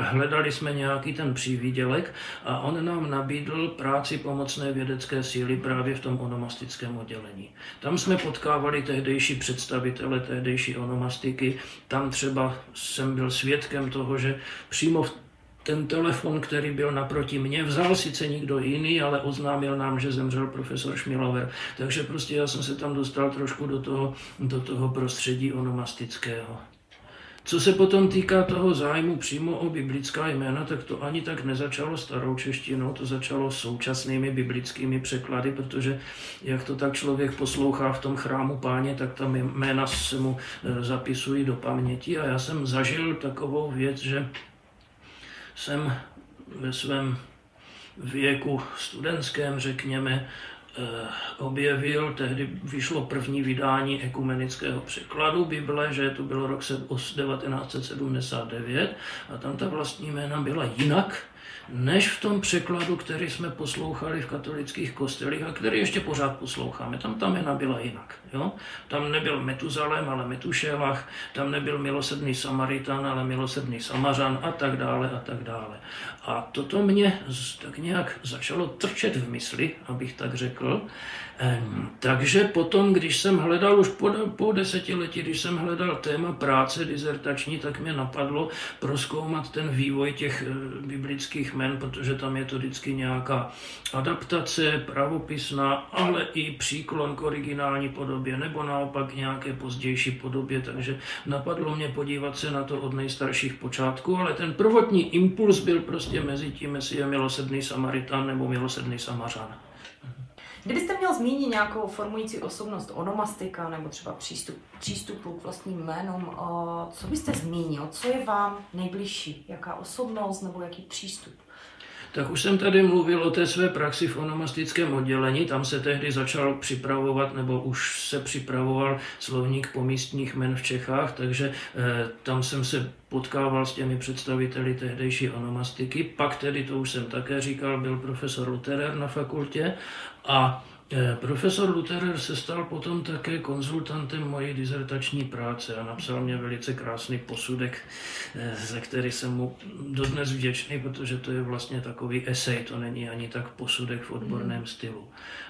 hledali, jsme nějaký ten přívídělek a on nám nabídl práci pomocné vědecké síly právě v tom onomastickém oddělení. Tam jsme potkávali tehdejší představitele tehdejší onomastiky, tam třeba jsem byl svědkem toho, že přímo v ten telefon, který byl naproti mně, vzal sice nikdo jiný, ale oznámil nám, že zemřel profesor Šmilover. Takže prostě já jsem se tam dostal trošku do toho, do toho prostředí onomastického. Co se potom týká toho zájmu přímo o biblická jména, tak to ani tak nezačalo starou češtinou, to začalo současnými biblickými překlady, protože jak to tak člověk poslouchá v tom chrámu páně, tak tam jména se mu e, zapisují do paměti a já jsem zažil takovou věc, že jsem ve svém věku studentském, řekněme, eh, objevil, tehdy vyšlo první vydání ekumenického překladu Bible, že to bylo rok 1979 a tam ta vlastní jména byla jinak, než v tom překladu, který jsme poslouchali v katolických kostelích a který ještě pořád posloucháme. Tam ta jména byla jinak. Jo? Tam nebyl Metuzalem, ale Metušelach, tam nebyl milosrdný Samaritan, ale milosrdný Samařan a tak dále a tak dále. A toto mě tak nějak začalo trčet v mysli, abych tak řekl. Takže potom, když jsem hledal už po, po desetiletí, když jsem hledal téma práce dizertační, tak mě napadlo proskoumat ten vývoj těch eh, biblických men, protože tam je to vždycky nějaká adaptace, pravopisná, ale i příklon k originální podobě, nebo naopak nějaké pozdější podobě, takže napadlo mě podívat se na to od nejstarších počátků, ale ten prvotní impuls byl prostě mezi tím, jestli je milosrdný Samaritan nebo milosrdný Samařan. Kdybyste měl zmínit nějakou formující osobnost onomastika nebo třeba přístup, přístupu k vlastním jménům, co byste zmínil? Co je vám nejbližší? Jaká osobnost nebo jaký přístup? Tak už jsem tady mluvil o té své praxi v onomastickém oddělení. Tam se tehdy začal připravovat, nebo už se připravoval slovník pomístních men v Čechách, takže eh, tam jsem se potkával s těmi představiteli tehdejší onomastiky. Pak tedy, to už jsem také říkal, byl profesor Luterer na fakultě a Eh, profesor Lutherer se stal potom také konzultantem mojí dizertační práce a napsal mě velice krásný posudek, eh, za který jsem mu dodnes vděčný, protože to je vlastně takový esej, to není ani tak posudek v odborném hmm. stylu.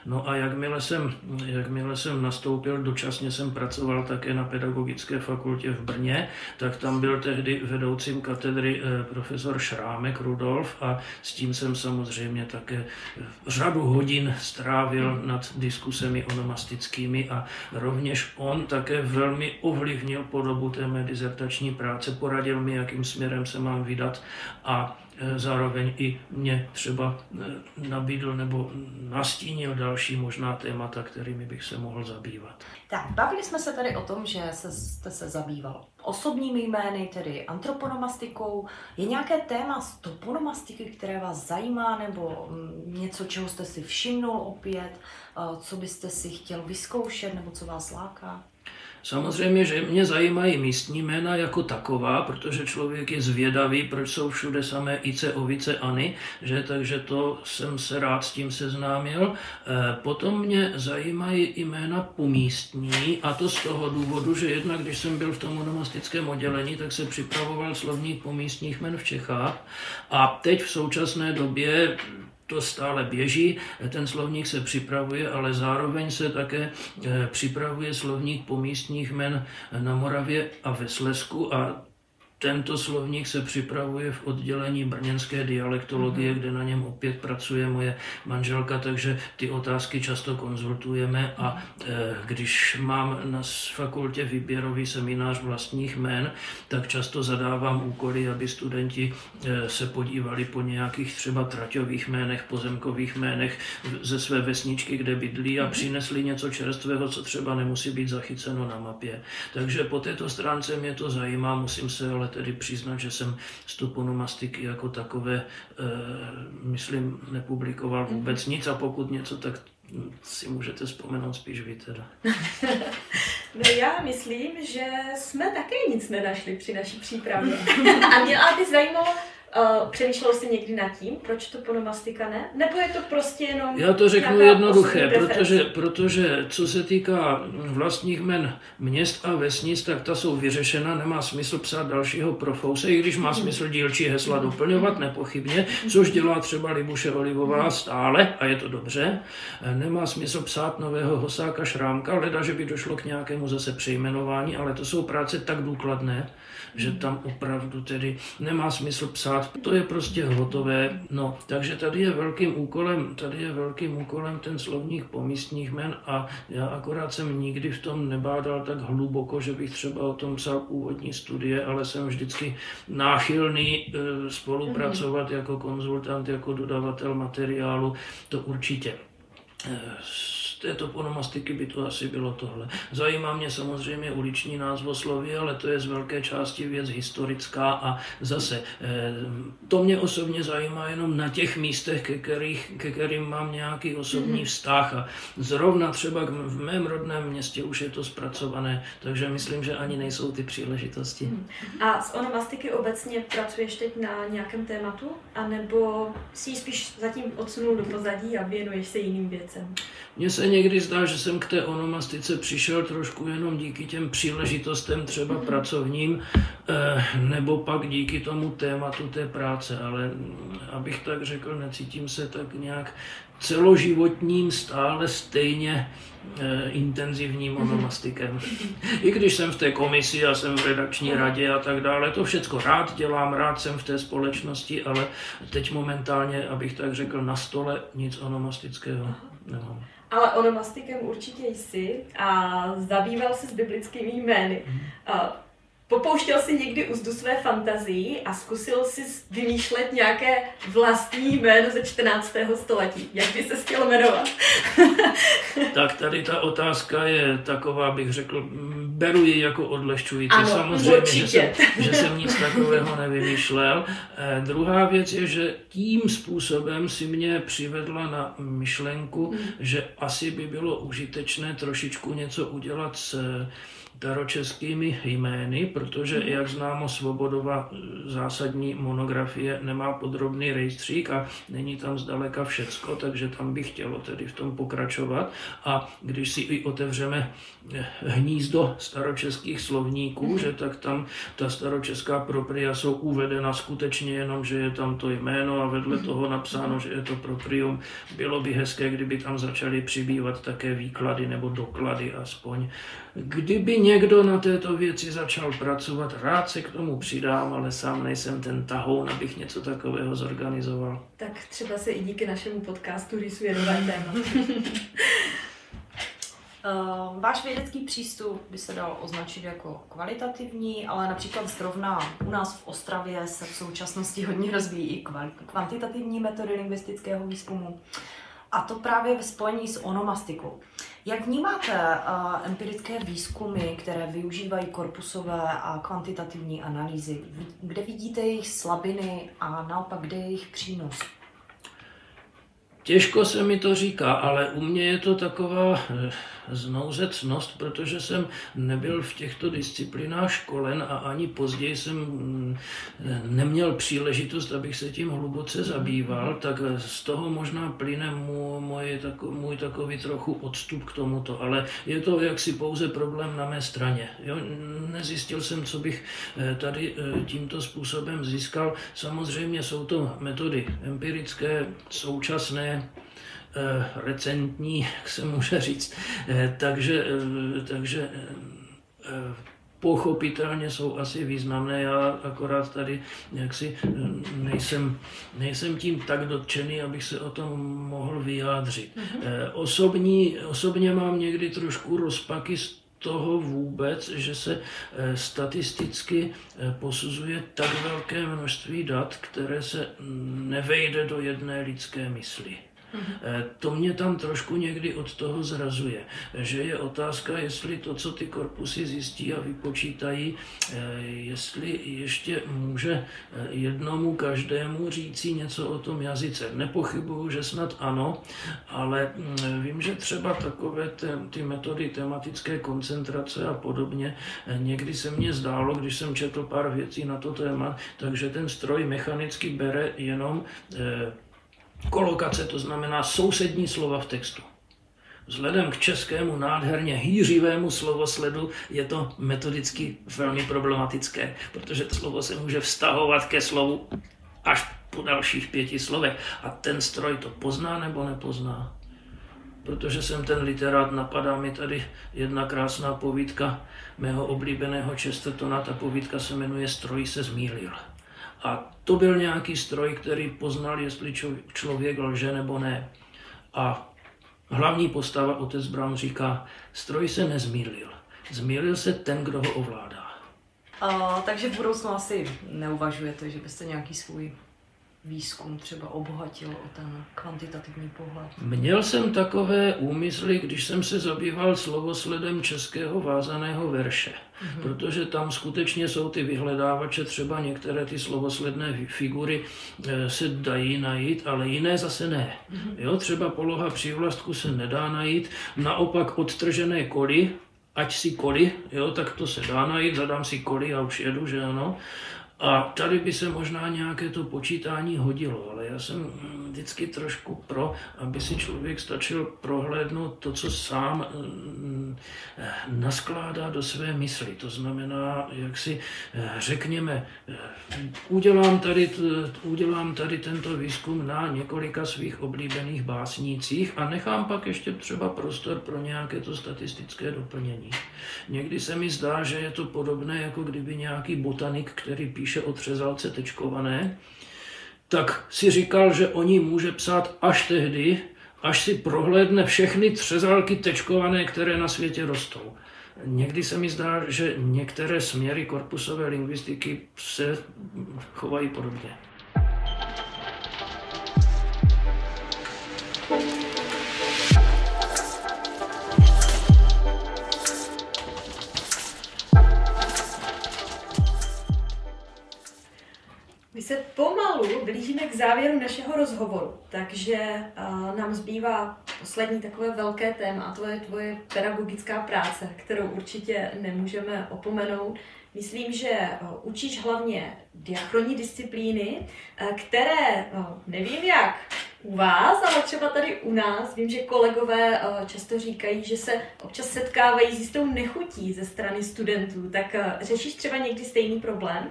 No a jakmile jsem, jakmile jsem nastoupil, dočasně jsem pracoval také na pedagogické fakultě v Brně, tak tam byl tehdy vedoucím katedry eh, profesor Šrámek Rudolf a s tím jsem samozřejmě také řadu hodin strávil nad diskusemi onomastickými a rovněž on také velmi ovlivnil podobu té mé dizertační práce, poradil mi, jakým směrem se mám vydat a zároveň i mě třeba e, nabídl nebo nastínil další možná témata, kterými bych se mohl zabývat. Tak, bavili jsme se tady o tom, že se, jste se zabýval osobními jmény, tedy antroponomastikou. Je nějaké téma z toponomastiky, které vás zajímá, nebo mm, něco, čeho jste si všimnul opět, co byste si chtěl vyzkoušet, nebo co vás láká? Samozřejmě, že mě zajímají místní jména jako taková, protože člověk je zvědavý, proč jsou všude samé Ice, Ovice, Ani, že takže to jsem se rád s tím seznámil. E, potom mě zajímají jména pomístní a to z toho důvodu, že jednak, když jsem byl v tom onomastickém oddělení, tak se připravoval slovník pomístních jmen v Čechách a teď v současné době to stále běží, ten slovník se připravuje, ale zároveň se také eh, připravuje slovník pomístních men na Moravě a ve Slesku a tento slovník se připravuje v oddělení brněnské dialektologie, mm-hmm. kde na něm opět pracuje moje manželka, takže ty otázky často konzultujeme a e, když mám na fakultě výběrový seminář vlastních jmén, tak často zadávám úkoly, aby studenti e, se podívali po nějakých třeba traťových jménech, pozemkových jménech ze své vesničky, kde bydlí a mhm. přinesli něco čerstvého, co třeba nemusí být zachyceno na mapě. Takže po této stránce mě to zajímá, musím se ale tedy přiznat, že jsem z toponomastiky jako takové, e, myslím, nepublikoval vůbec nic a pokud něco, tak si můžete vzpomenout spíš vy teda. no já myslím, že jsme také nic nenašli při naší přípravě. a mě ale by zajímalo, Uh, přemýšlel jsi někdy nad tím, proč to ponomastika ne? Nebo je to prostě jenom... Já to řeknu jednoduché, protože, protože co se týká vlastních men měst a vesnic, tak ta jsou vyřešena, nemá smysl psát dalšího profouse, i když má hmm. smysl dílčí hesla doplňovat nepochybně, což dělá třeba Libuše Olivová stále a je to dobře. Nemá smysl psát nového Hosáka Šrámka, leda, že by došlo k nějakému zase přejmenování, ale to jsou práce tak důkladné, že tam opravdu tedy nemá smysl psát. To je prostě hotové. No, takže tady je velkým úkolem, tady je velkým úkolem ten slovník pomístních men a já akorát jsem nikdy v tom nebádal tak hluboko, že bych třeba o tom psal původní studie, ale jsem vždycky náchylný e, spolupracovat mm-hmm. jako konzultant, jako dodavatel materiálu, to určitě. Této ponomastiky by to asi bylo tohle. Zajímá mě samozřejmě uliční názvosloví, ale to je z velké části věc historická a zase eh, to mě osobně zajímá jenom na těch místech, ke, kterých, ke kterým mám nějaký osobní mm-hmm. vztah a zrovna třeba v mém rodném městě už je to zpracované, takže myslím, že ani nejsou ty příležitosti. Mhm. A z onomastiky obecně pracuješ teď na nějakém tématu, anebo si spíš zatím odsunul do pozadí a věnuješ se jiným věcem? Mně se někdy zdá, že jsem k té onomastice přišel trošku jenom díky těm příležitostem třeba pracovním, eh, nebo pak díky tomu tématu té práce, ale abych tak řekl, necítím se tak nějak celoživotním stále stejně eh, intenzivním mhm. onomastikem. I když jsem v té komisi a jsem v redakční mhm. radě a tak dále, to všecko rád dělám, rád jsem v té společnosti, ale teď momentálně, abych tak řekl, na stole nic onomastického nemám. Ale onomastikem určitě jsi a zabýval se s biblickými jmény. Mm. Popouštěl si někdy úzdu své fantazii a zkusil si vymýšlet nějaké vlastní jméno ze 14. století. Jak by se chtěl jmenovat? tak tady ta otázka je taková, bych řekl, beru ji jako odlehčující. Ano, Samozřejmě, že jsem, že jsem nic takového nevymýšlel. Eh, druhá věc je, že tím způsobem si mě přivedla na myšlenku, hmm. že asi by bylo užitečné trošičku něco udělat s staročeskými jmény, protože, mhm. jak známo, Svobodova zásadní monografie nemá podrobný rejstřík a není tam zdaleka všecko, takže tam bych chtělo tedy v tom pokračovat. A když si i otevřeme eh, hnízdo staročeských slovníků, mm. že tak tam ta staročeská propria jsou uvedena skutečně jenom, že je tam to jméno a vedle mhm. toho napsáno, že je to proprium. Bylo by hezké, kdyby tam začaly přibývat také výklady nebo doklady aspoň. Kdyby někdo na této věci začal pracovat, rád se k tomu přidám, ale sám nejsem ten tahoun, abych něco takového zorganizoval. Tak třeba se i díky našemu podcastu rýsuje nové téma. Uh, váš vědecký přístup by se dal označit jako kvalitativní, ale například zrovna u nás v Ostravě se v současnosti hodně rozvíjí i kvantitativní metody lingvistického výzkumu. A to právě ve spojení s onomastikou. Jak vnímáte uh, empirické výzkumy, které využívají korpusové a kvantitativní analýzy? Kde vidíte jejich slabiny a naopak kde je jejich přínos? Těžko se mi to říká, ale u mě je to taková eh, znouzecnost, protože jsem nebyl v těchto disciplinách školen a ani později jsem mm, neměl příležitost, abych se tím hluboce zabýval, tak z toho možná plyne můj, můj, takový trochu odstup k tomuto, ale je to jaksi pouze problém na mé straně. Jo? Nezjistil jsem, co bych eh, tady eh, tímto způsobem získal. Samozřejmě jsou to metody empirické, současné, recentní, jak se může říct. Eh, takže, eh, takže pochopitelně jsou asi významné, já akorát tady jaksi eh, nejsem, nejsem tím tak dotčený, abych se o tom mohl vyjádřit. Mm-hmm. Osobní, osobně mám někdy trošku rozpaky z toho vůbec, že se eh, statisticky posuzuje tak velké množství dat, které se nevejde do jedné lidské mysli. Eh, to mě tam trošku někdy od toho zrazuje, že je otázka, jestli to, co ty korpusy zjistí a vypočítají, eh, jestli ještě může eh, jednomu každému říci něco o tom jazyce. Nepochybuju, že snad ano, ale mm, vím, že třeba takové ty metody tematické koncentrace a podobně, někdy se mně zdálo, když jsem četl pár věcí na to téma, takže ten stroj mechanicky bere jenom Kolokace to znamená sousední slova v textu. Vzhledem k českému nádherně hýřivému slovosledu je to metodicky velmi problematické, protože to slovo se může vztahovat ke slovu až po dalších pěti slovech. A ten stroj to pozná nebo nepozná? Protože jsem ten literát, napadá mi tady jedna krásná povídka mého oblíbeného Chestertona, ta povídka se jmenuje Stroj se zmýlil. A to byl nějaký stroj, který poznal, jestli člověk lže nebo ne. A hlavní postava, otec Brown, říká, stroj se nezmýlil. Zmýlil se ten, kdo ho ovládá. A, takže v budoucnu asi neuvažujete, že byste nějaký svůj výzkum třeba obohatil o ten kvantitativní pohled? Měl jsem takové úmysly, když jsem se zabýval slovosledem českého vázaného verše, mm-hmm. protože tam skutečně jsou ty vyhledávače, třeba některé ty slovosledné figury eh, se dají najít, ale jiné zase ne. Mm-hmm. Jo, třeba poloha přívlastku se nedá najít, naopak odtržené koly, ať si koly, jo, tak to se dá najít, zadám si koly a už jedu, že ano. A tady by se možná nějaké to počítání hodilo, ale já jsem vždycky trošku pro, aby si člověk stačil prohlédnout to, co sám mm, naskládá do své mysli. To znamená, jak si eh, řekněme, eh, udělám tady, udělám tady tento výzkum na několika svých oblíbených básnících a nechám pak ještě třeba prostor pro nějaké to statistické doplnění. Někdy se mi zdá, že je to podobné, jako kdyby nějaký botanik, který píše o třezalce tečkované, tak si říkal, že o ní může psát až tehdy, až si prohlédne všechny třezalky tečkované, které na světě rostou. Někdy se mi zdá, že některé směry korpusové lingvistiky se chovají podobně. My se pomalu blížíme k závěru našeho rozhovoru, takže uh, nám zbývá poslední takové velké téma, a to je tvoje pedagogická práce, kterou určitě nemůžeme opomenout. Myslím, že uh, učíš hlavně diachronní disciplíny, uh, které, uh, nevím jak u vás, ale třeba tady u nás, vím, že kolegové uh, často říkají, že se občas setkávají s jistou nechutí ze strany studentů. Tak uh, řešíš třeba někdy stejný problém?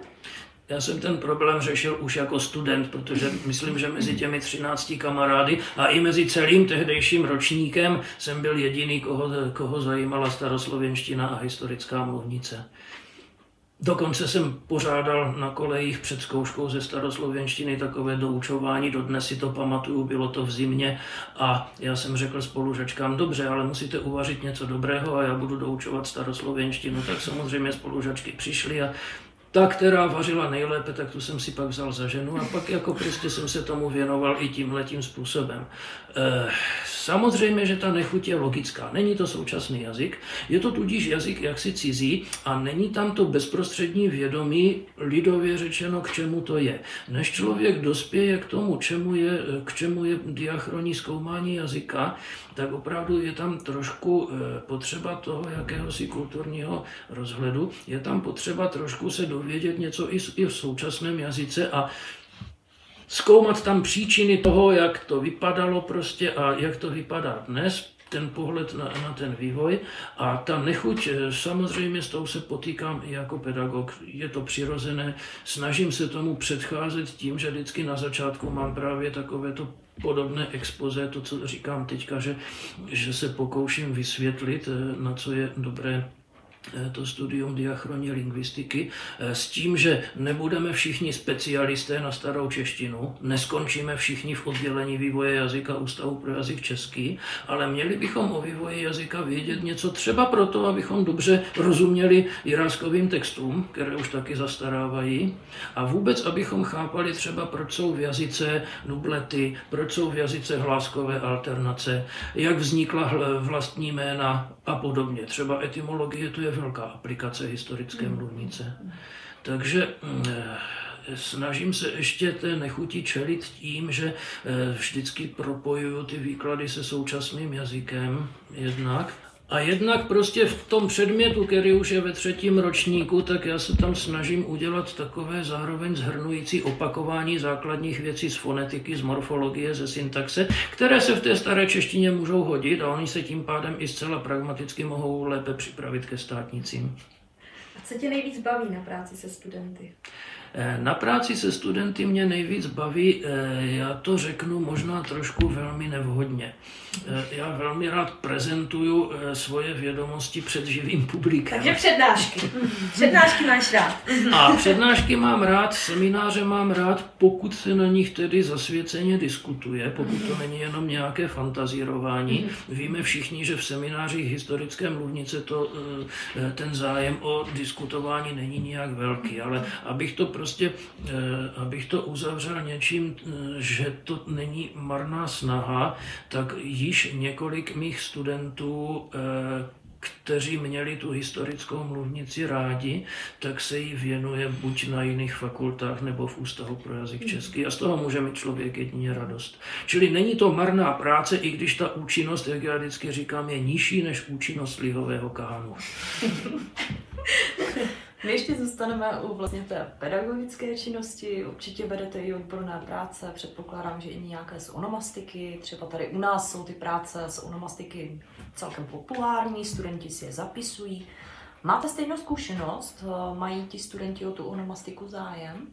Já jsem ten problém řešil už jako student, protože myslím, že mezi těmi 13 kamarády a i mezi celým tehdejším ročníkem jsem byl jediný, koho, koho zajímala staroslověnština a historická mluvnice. Dokonce jsem pořádal na kolejích před zkouškou ze staroslověnštiny takové doučování, dodnes si to pamatuju, bylo to v zimě a já jsem řekl spolužačkám, dobře, ale musíte uvařit něco dobrého a já budu doučovat staroslověnštinu, tak samozřejmě spolužačky přišly a ta, která vařila nejlépe, tak tu jsem si pak vzal za ženu a pak jako prostě jsem se tomu věnoval i tímhletím způsobem. E, samozřejmě, že ta nechuť je logická. Není to současný jazyk, je to tudíž jazyk jaksi cizí a není tam to bezprostřední vědomí, lidově řečeno, k čemu to je. Než člověk dospěje k tomu, čemu je, k čemu je diachronní zkoumání jazyka, tak opravdu je tam trošku eh, potřeba toho jakéhosi kulturního rozhledu, je tam potřeba trošku se dovědět něco i v současném jazyce a zkoumat tam příčiny toho, jak to vypadalo prostě a jak to vypadá dnes, ten pohled na, na ten vývoj. A ta nechuť, eh, samozřejmě s tou se potýkám i jako pedagog, je to přirozené, snažím se tomu předcházet tím, že vždycky na začátku mám právě takové to podobné expoze, to, co říkám teďka, že, že se pokouším vysvětlit, eh, na co je dobré to studium diachronní lingvistiky eh, s tím, že nebudeme všichni specialisté na starou češtinu, neskončíme všichni v oddělení vývoje jazyka Ústavu pro jazyk český, ale měli bychom o vývoji jazyka vědět něco třeba proto, abychom dobře rozuměli jiráskovým textům, které už taky zastarávají, a vůbec, abychom chápali třeba, proč jsou v jazyce nublety, proč jsou v jazyce hláskové alternace, jak vznikla vlastní jména a podobně. Třeba etymologie to je velká aplikace historické mm. mluvnice. Takže eh, snažím se ještě té nechutí čelit tím, že eh, vždycky propojuju ty výklady se současným jazykem jednak a jednak prostě v tom předmětu, který už je ve třetím ročníku, tak já se tam snažím udělat takové zároveň zhrnující opakování základních věcí z fonetiky, z morfologie, ze syntaxe, které se v té staré češtině můžou hodit a oni se tím pádem i zcela pragmaticky mohou lépe připravit ke státnicím. A co tě nejvíc baví na práci se studenty? Eh, na práci se studenty mě nejvíc baví, eh, já to řeknu možná trošku velmi nevhodně. Eh, já velmi rád prezentuju svoje vědomosti před živým publikem. Takže přednášky. Přednášky máš rád. A přednášky mám rád, semináře mám rád, pokud se na nich tedy zasvěceně diskutuje, pokud to není jenom nějaké fantazírování. Víme všichni, že v seminářích historické mluvnice to, ten zájem o diskutování není nijak velký, ale abych to prostě, eh, abych to uzavřel něčím, eh, že to není marná snaha, tak již několik mých studentů eh, kteří měli tu historickou mluvnici rádi, tak se jí věnuje buď na jiných fakultách nebo v Ústavu pro jazyk český a z toho může mít člověk jedině radost. Čili není to marná práce, i když ta účinnost, jak já vždycky říkám, je nižší než účinnost lihového kánu. My ještě zůstaneme u vlastně té pedagogické činnosti. Určitě vedete i odborné práce. Předpokládám, že i nějaké z onomastiky. Třeba tady u nás jsou ty práce z onomastiky celkem populární, studenti si je zapisují. Máte stejnou zkušenost? Mají ti studenti o tu onomastiku zájem?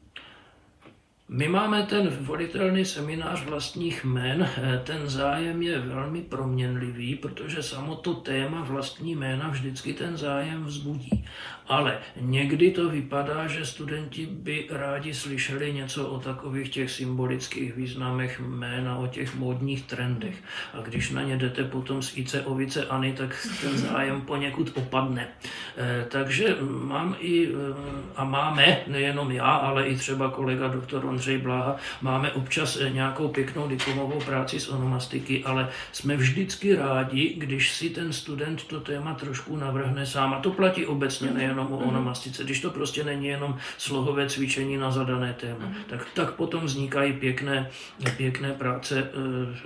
My máme ten volitelný seminář vlastních jmen. Ten zájem je velmi proměnlivý, protože samo to téma vlastní jména vždycky ten zájem vzbudí. Ale někdy to vypadá, že studenti by rádi slyšeli něco o takových těch symbolických významech jména, o těch módních trendech. A když na ně jdete potom z Ice Ovice Ani, tak ten zájem poněkud opadne. Eh, takže mám i, eh, a máme, nejenom já, ale i třeba kolega doktor Ondřej Bláha, máme občas eh, nějakou pěknou diplomovou práci z onomastiky, ale jsme vždycky rádi, když si ten student to téma trošku navrhne sám. A to platí obecně, nejenom jenom o onomastice. Když to prostě není jenom slohové cvičení na zadané téma, mm. tak, tak potom vznikají pěkné, pěkné práce e,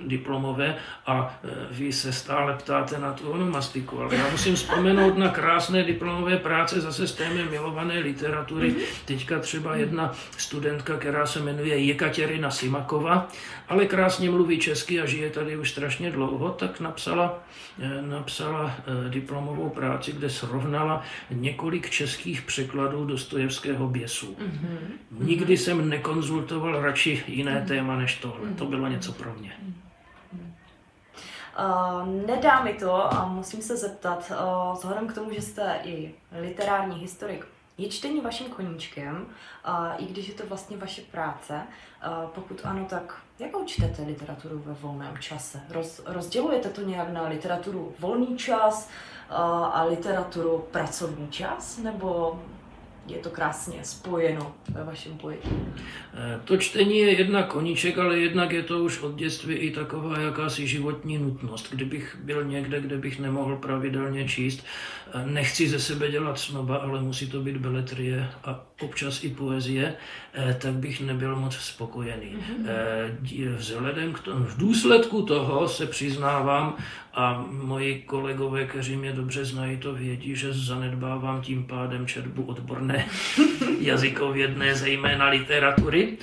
diplomové a e, vy se stále ptáte na tu onomastiku, ale já musím vzpomenout na krásné diplomové práce zase s témem milované literatury. Mm. Teďka třeba jedna studentka, která se jmenuje Jekaterina Simakova, ale krásně mluví česky a žije tady už strašně dlouho, tak napsala, e, napsala e, diplomovou práci, kde srovnala několik českých překladů Dostojevského běsu. Mm-hmm. Nikdy jsem nekonzultoval radši jiné mm-hmm. téma než tohle. To bylo něco pro mě. Uh, nedá mi to a musím se zeptat, uh, vzhledem k tomu, že jste i literární historik, je čtení vaším koníčkem, uh, i když je to vlastně vaše práce? Uh, pokud ano, tak jakou čtete literaturu ve volném čase? Roz, rozdělujete to nějak na literaturu volný čas, a literaturu pracovní čas, nebo je to krásně spojeno ve vašem pojetí? Eh, to čtení je jednak koníček, ale jednak je to už od dětství i taková jakási životní nutnost. Kdybych byl někde, kde bych nemohl pravidelně číst, eh, nechci ze sebe dělat snoba, ale musí to být beletrie a občas i poezie, eh, tak bych nebyl moc spokojený. Mm-hmm. Vzhledem k tomu, v důsledku toho se přiznávám, a moji kolegové, kteří mě dobře znají, to vědí, že zanedbávám tím pádem četbu odborné jazykovědné, zejména literatury.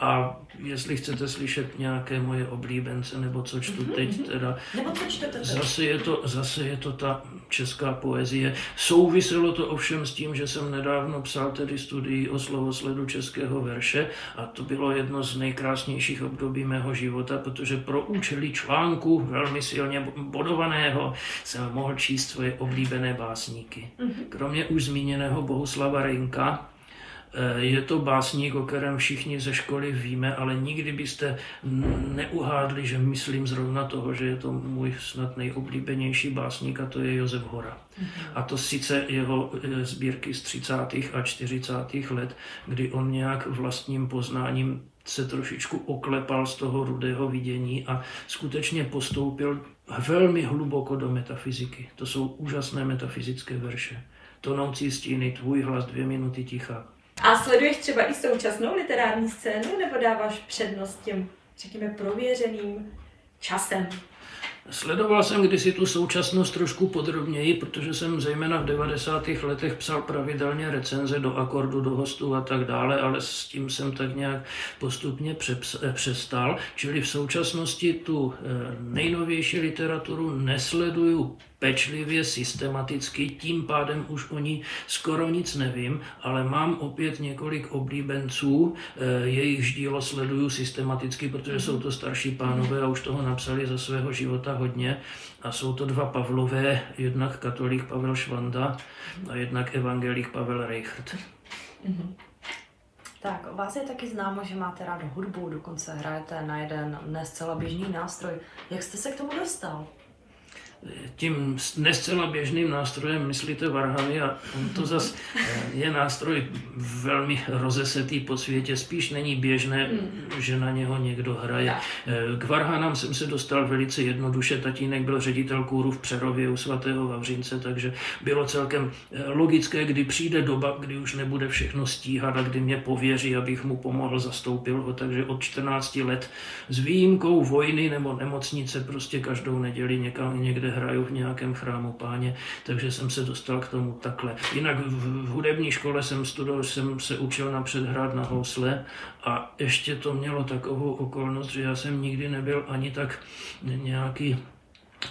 A jestli chcete slyšet nějaké moje oblíbence, nebo co čtu teď, teda, nebo co čtete zase je to, zase je to ta česká poezie. Souviselo to ovšem s tím, že jsem nedávno psal tedy studii o slovosledu českého verše a to bylo jedno z nejkrásnějších období mého života, protože pro účely článku velmi silně bodovaného jsem mohl číst svoje oblíbené básníky. Mhm. Kromě už zmíněného Bohuslava Rejnka, Eh, je to básník, o kterém všichni ze školy víme, ale nikdy byste neuhádli, že myslím zrovna toho, že je to můj snad nejoblíbenější básník a to je Josef Hora. A to sice jeho eh, sbírky z 30. a 40. let, kdy on nějak vlastním poznáním se trošičku oklepal z toho rudého vidění a skutečně postoupil velmi hluboko do metafyziky. To jsou úžasné metafyzické verše. Tonoucí stíny, tvůj hlas, dvě minuty ticha. A sleduješ třeba i současnou literární scénu, nebo dáváš přednost těm, řekněme, prověřeným časem? Sledoval jsem kdysi tu současnost trošku podrobněji, protože jsem zejména v 90. letech psal pravidelně recenze do akordu, do hostů a tak dále, ale s tím jsem tak nějak postupně eh, přestal. Čili v současnosti tu eh, nejnovější literaturu nesleduju pečlivě, systematicky, tím pádem už o ní skoro nic nevím, ale mám opět několik oblíbenců, eh, jejich dílo sleduju systematicky, protože jsou to starší pánové a už toho napsali za svého života hodně. A jsou to dva Pavlové, jednak katolík Pavel Švanda a jednak evangelík Pavel Reichert. Mm-hmm. Tak, o vás je taky známo, že máte rád hudbu, dokonce hrajete na jeden nescela běžný nástroj. Jak jste se k tomu dostal? Tím nescela běžným nástrojem myslíte varhany a to zase je nástroj velmi rozesetý po světě. Spíš není běžné, že na něho někdo hraje. K varhanám jsem se dostal velice jednoduše. Tatínek byl ředitel kůru v Přerově u svatého Vavřince, takže bylo celkem logické, kdy přijde doba, kdy už nebude všechno stíhat a kdy mě pověří, abych mu pomohl, zastoupil ho. Takže od 14 let s výjimkou vojny nebo nemocnice prostě každou neděli někam někde hraju v nějakém chrámu páně, takže jsem se dostal k tomu takhle. Jinak v, v hudební škole jsem studoval, jsem se učil napřed hrát na housle a ještě to mělo takovou okolnost, že já jsem nikdy nebyl ani tak nějaký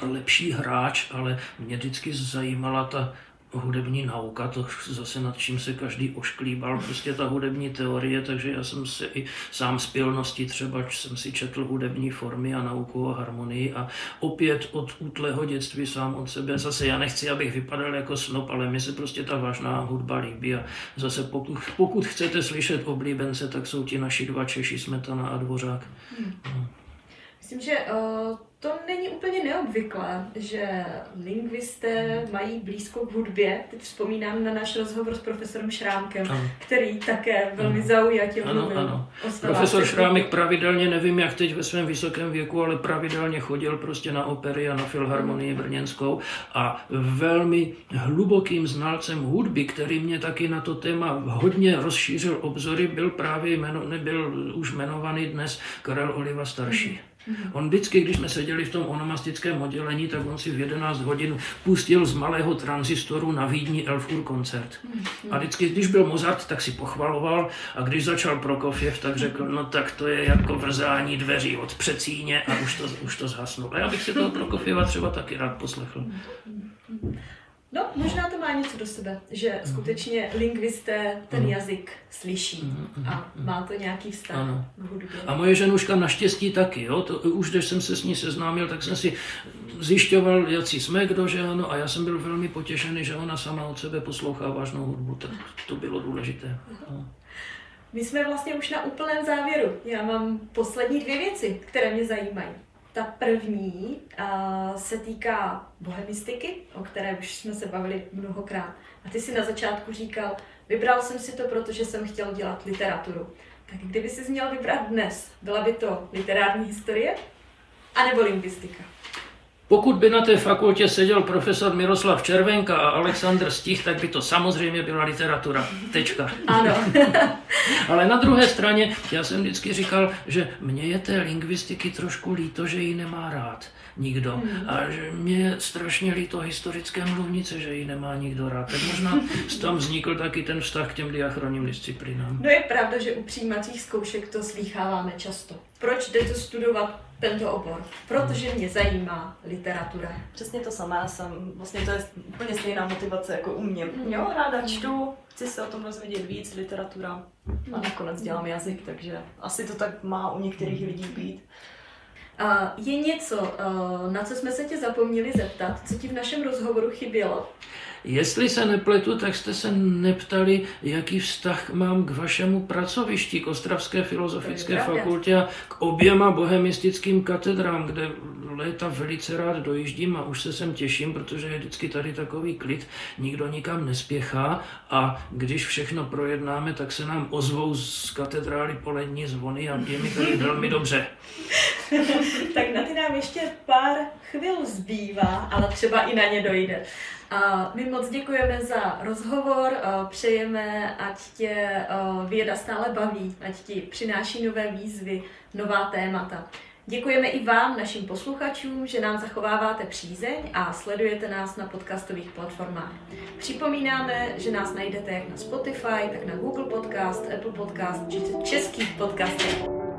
lepší hráč, ale mě vždycky zajímala ta hudební nauka, to zase nad čím se každý ošklíbal, prostě ta hudební teorie, takže já jsem se i sám z pilnosti třeba jsem si četl hudební formy a nauku o harmonii a opět od útlého dětství sám od sebe, zase já nechci, abych vypadal jako snop, ale mi se prostě ta vážná hudba líbí a zase pokud, pokud chcete slyšet oblíbence, tak jsou ti naši dva Češi, Smetana a Dvořák. Hmm. Hmm. Myslím, že uh to není úplně neobvyklé, že lingvisté mají blízko k hudbě. Teď vzpomínám na náš rozhovor s profesorem Šrámkem, ano. který také velmi ano. zaujatě ano, mluvil ano. Profesor Šrámek pravidelně, nevím jak teď ve svém vysokém věku, ale pravidelně chodil prostě na opery a na filharmonii brněnskou a velmi hlubokým znalcem hudby, který mě taky na to téma hodně rozšířil obzory, byl právě jmeno, nebyl už jmenovaný dnes Karel Oliva starší. Hmm. Mm-hmm. On vždycky, když jsme seděli v tom onomastickém oddělení, tak on si v 11 hodin pustil z malého transistoru na Vídni Elfur koncert. Mm-hmm. A vždycky, když byl Mozart, tak si pochvaloval a když začal Prokofiev, tak řekl, no tak to je jako vrzání dveří od přecíně a už to, už to zhasnulo. A já bych si toho Prokofieva třeba taky rád poslechl. No, možná to má něco do sebe, že mm. skutečně lingvisté ten jazyk slyší mm. a má to nějaký vztah ano. k hudbě. A moje ženuška naštěstí taky, jo? To, už když jsem se s ní seznámil, tak jsem si zjišťoval, jaký jsme, kdo, že ano, a já jsem byl velmi potěšený, že ona sama od sebe poslouchá vážnou hudbu, tak to bylo důležité. No. My jsme vlastně už na úplném závěru. Já mám poslední dvě věci, které mě zajímají. Ta první uh, se týká bohemistiky, o které už jsme se bavili mnohokrát. A ty si na začátku říkal, vybral jsem si to, protože jsem chtěl dělat literaturu. Tak kdyby si měl vybrat dnes, byla by to literární historie, anebo lingvistika? Pokud by na té fakultě seděl profesor Miroslav Červenka a Alexandr Stich, tak by to samozřejmě byla literatura. Tečka. Ano. Ale na druhé straně, já jsem vždycky říkal, že mě je té lingvistiky trošku líto, že ji nemá rád nikdo. Hmm. A že mě je strašně líto historické mluvnice, že ji nemá nikdo rád. Tak možná tam vznikl taky ten vztah k těm diachronním disciplinám. No je pravda, že u přijímacích zkoušek to slýcháváme často. Proč jdete studovat tento obor, protože mě zajímá literatura. Přesně to samé, jsem, vlastně to je úplně stejná motivace jako u mě. Jo, ráda čtu, chci se o tom rozvědět víc, literatura a nakonec dělám jazyk, takže asi to tak má u některých lidí být. A je něco, na co jsme se tě zapomněli zeptat, co ti v našem rozhovoru chybělo? Jestli se nepletu, tak jste se neptali, jaký vztah mám k vašemu pracovišti, k Ostravské filozofické fakultě a k oběma bohemistickým katedrám, kde léta velice rád dojíždím a už se sem těším, protože je vždycky tady takový klid, nikdo nikam nespěchá a když všechno projednáme, tak se nám ozvou z katedrály polední zvony a je mi tady velmi dobře. tak na ty nám ještě pár chvil zbývá, ale třeba i na ně dojde. My moc děkujeme za rozhovor, přejeme, ať tě věda stále baví, ať ti přináší nové výzvy, nová témata. Děkujeme i vám, našim posluchačům, že nám zachováváte přízeň a sledujete nás na podcastových platformách. Připomínáme, že nás najdete jak na Spotify, tak na Google Podcast, Apple Podcast či českých podcastech.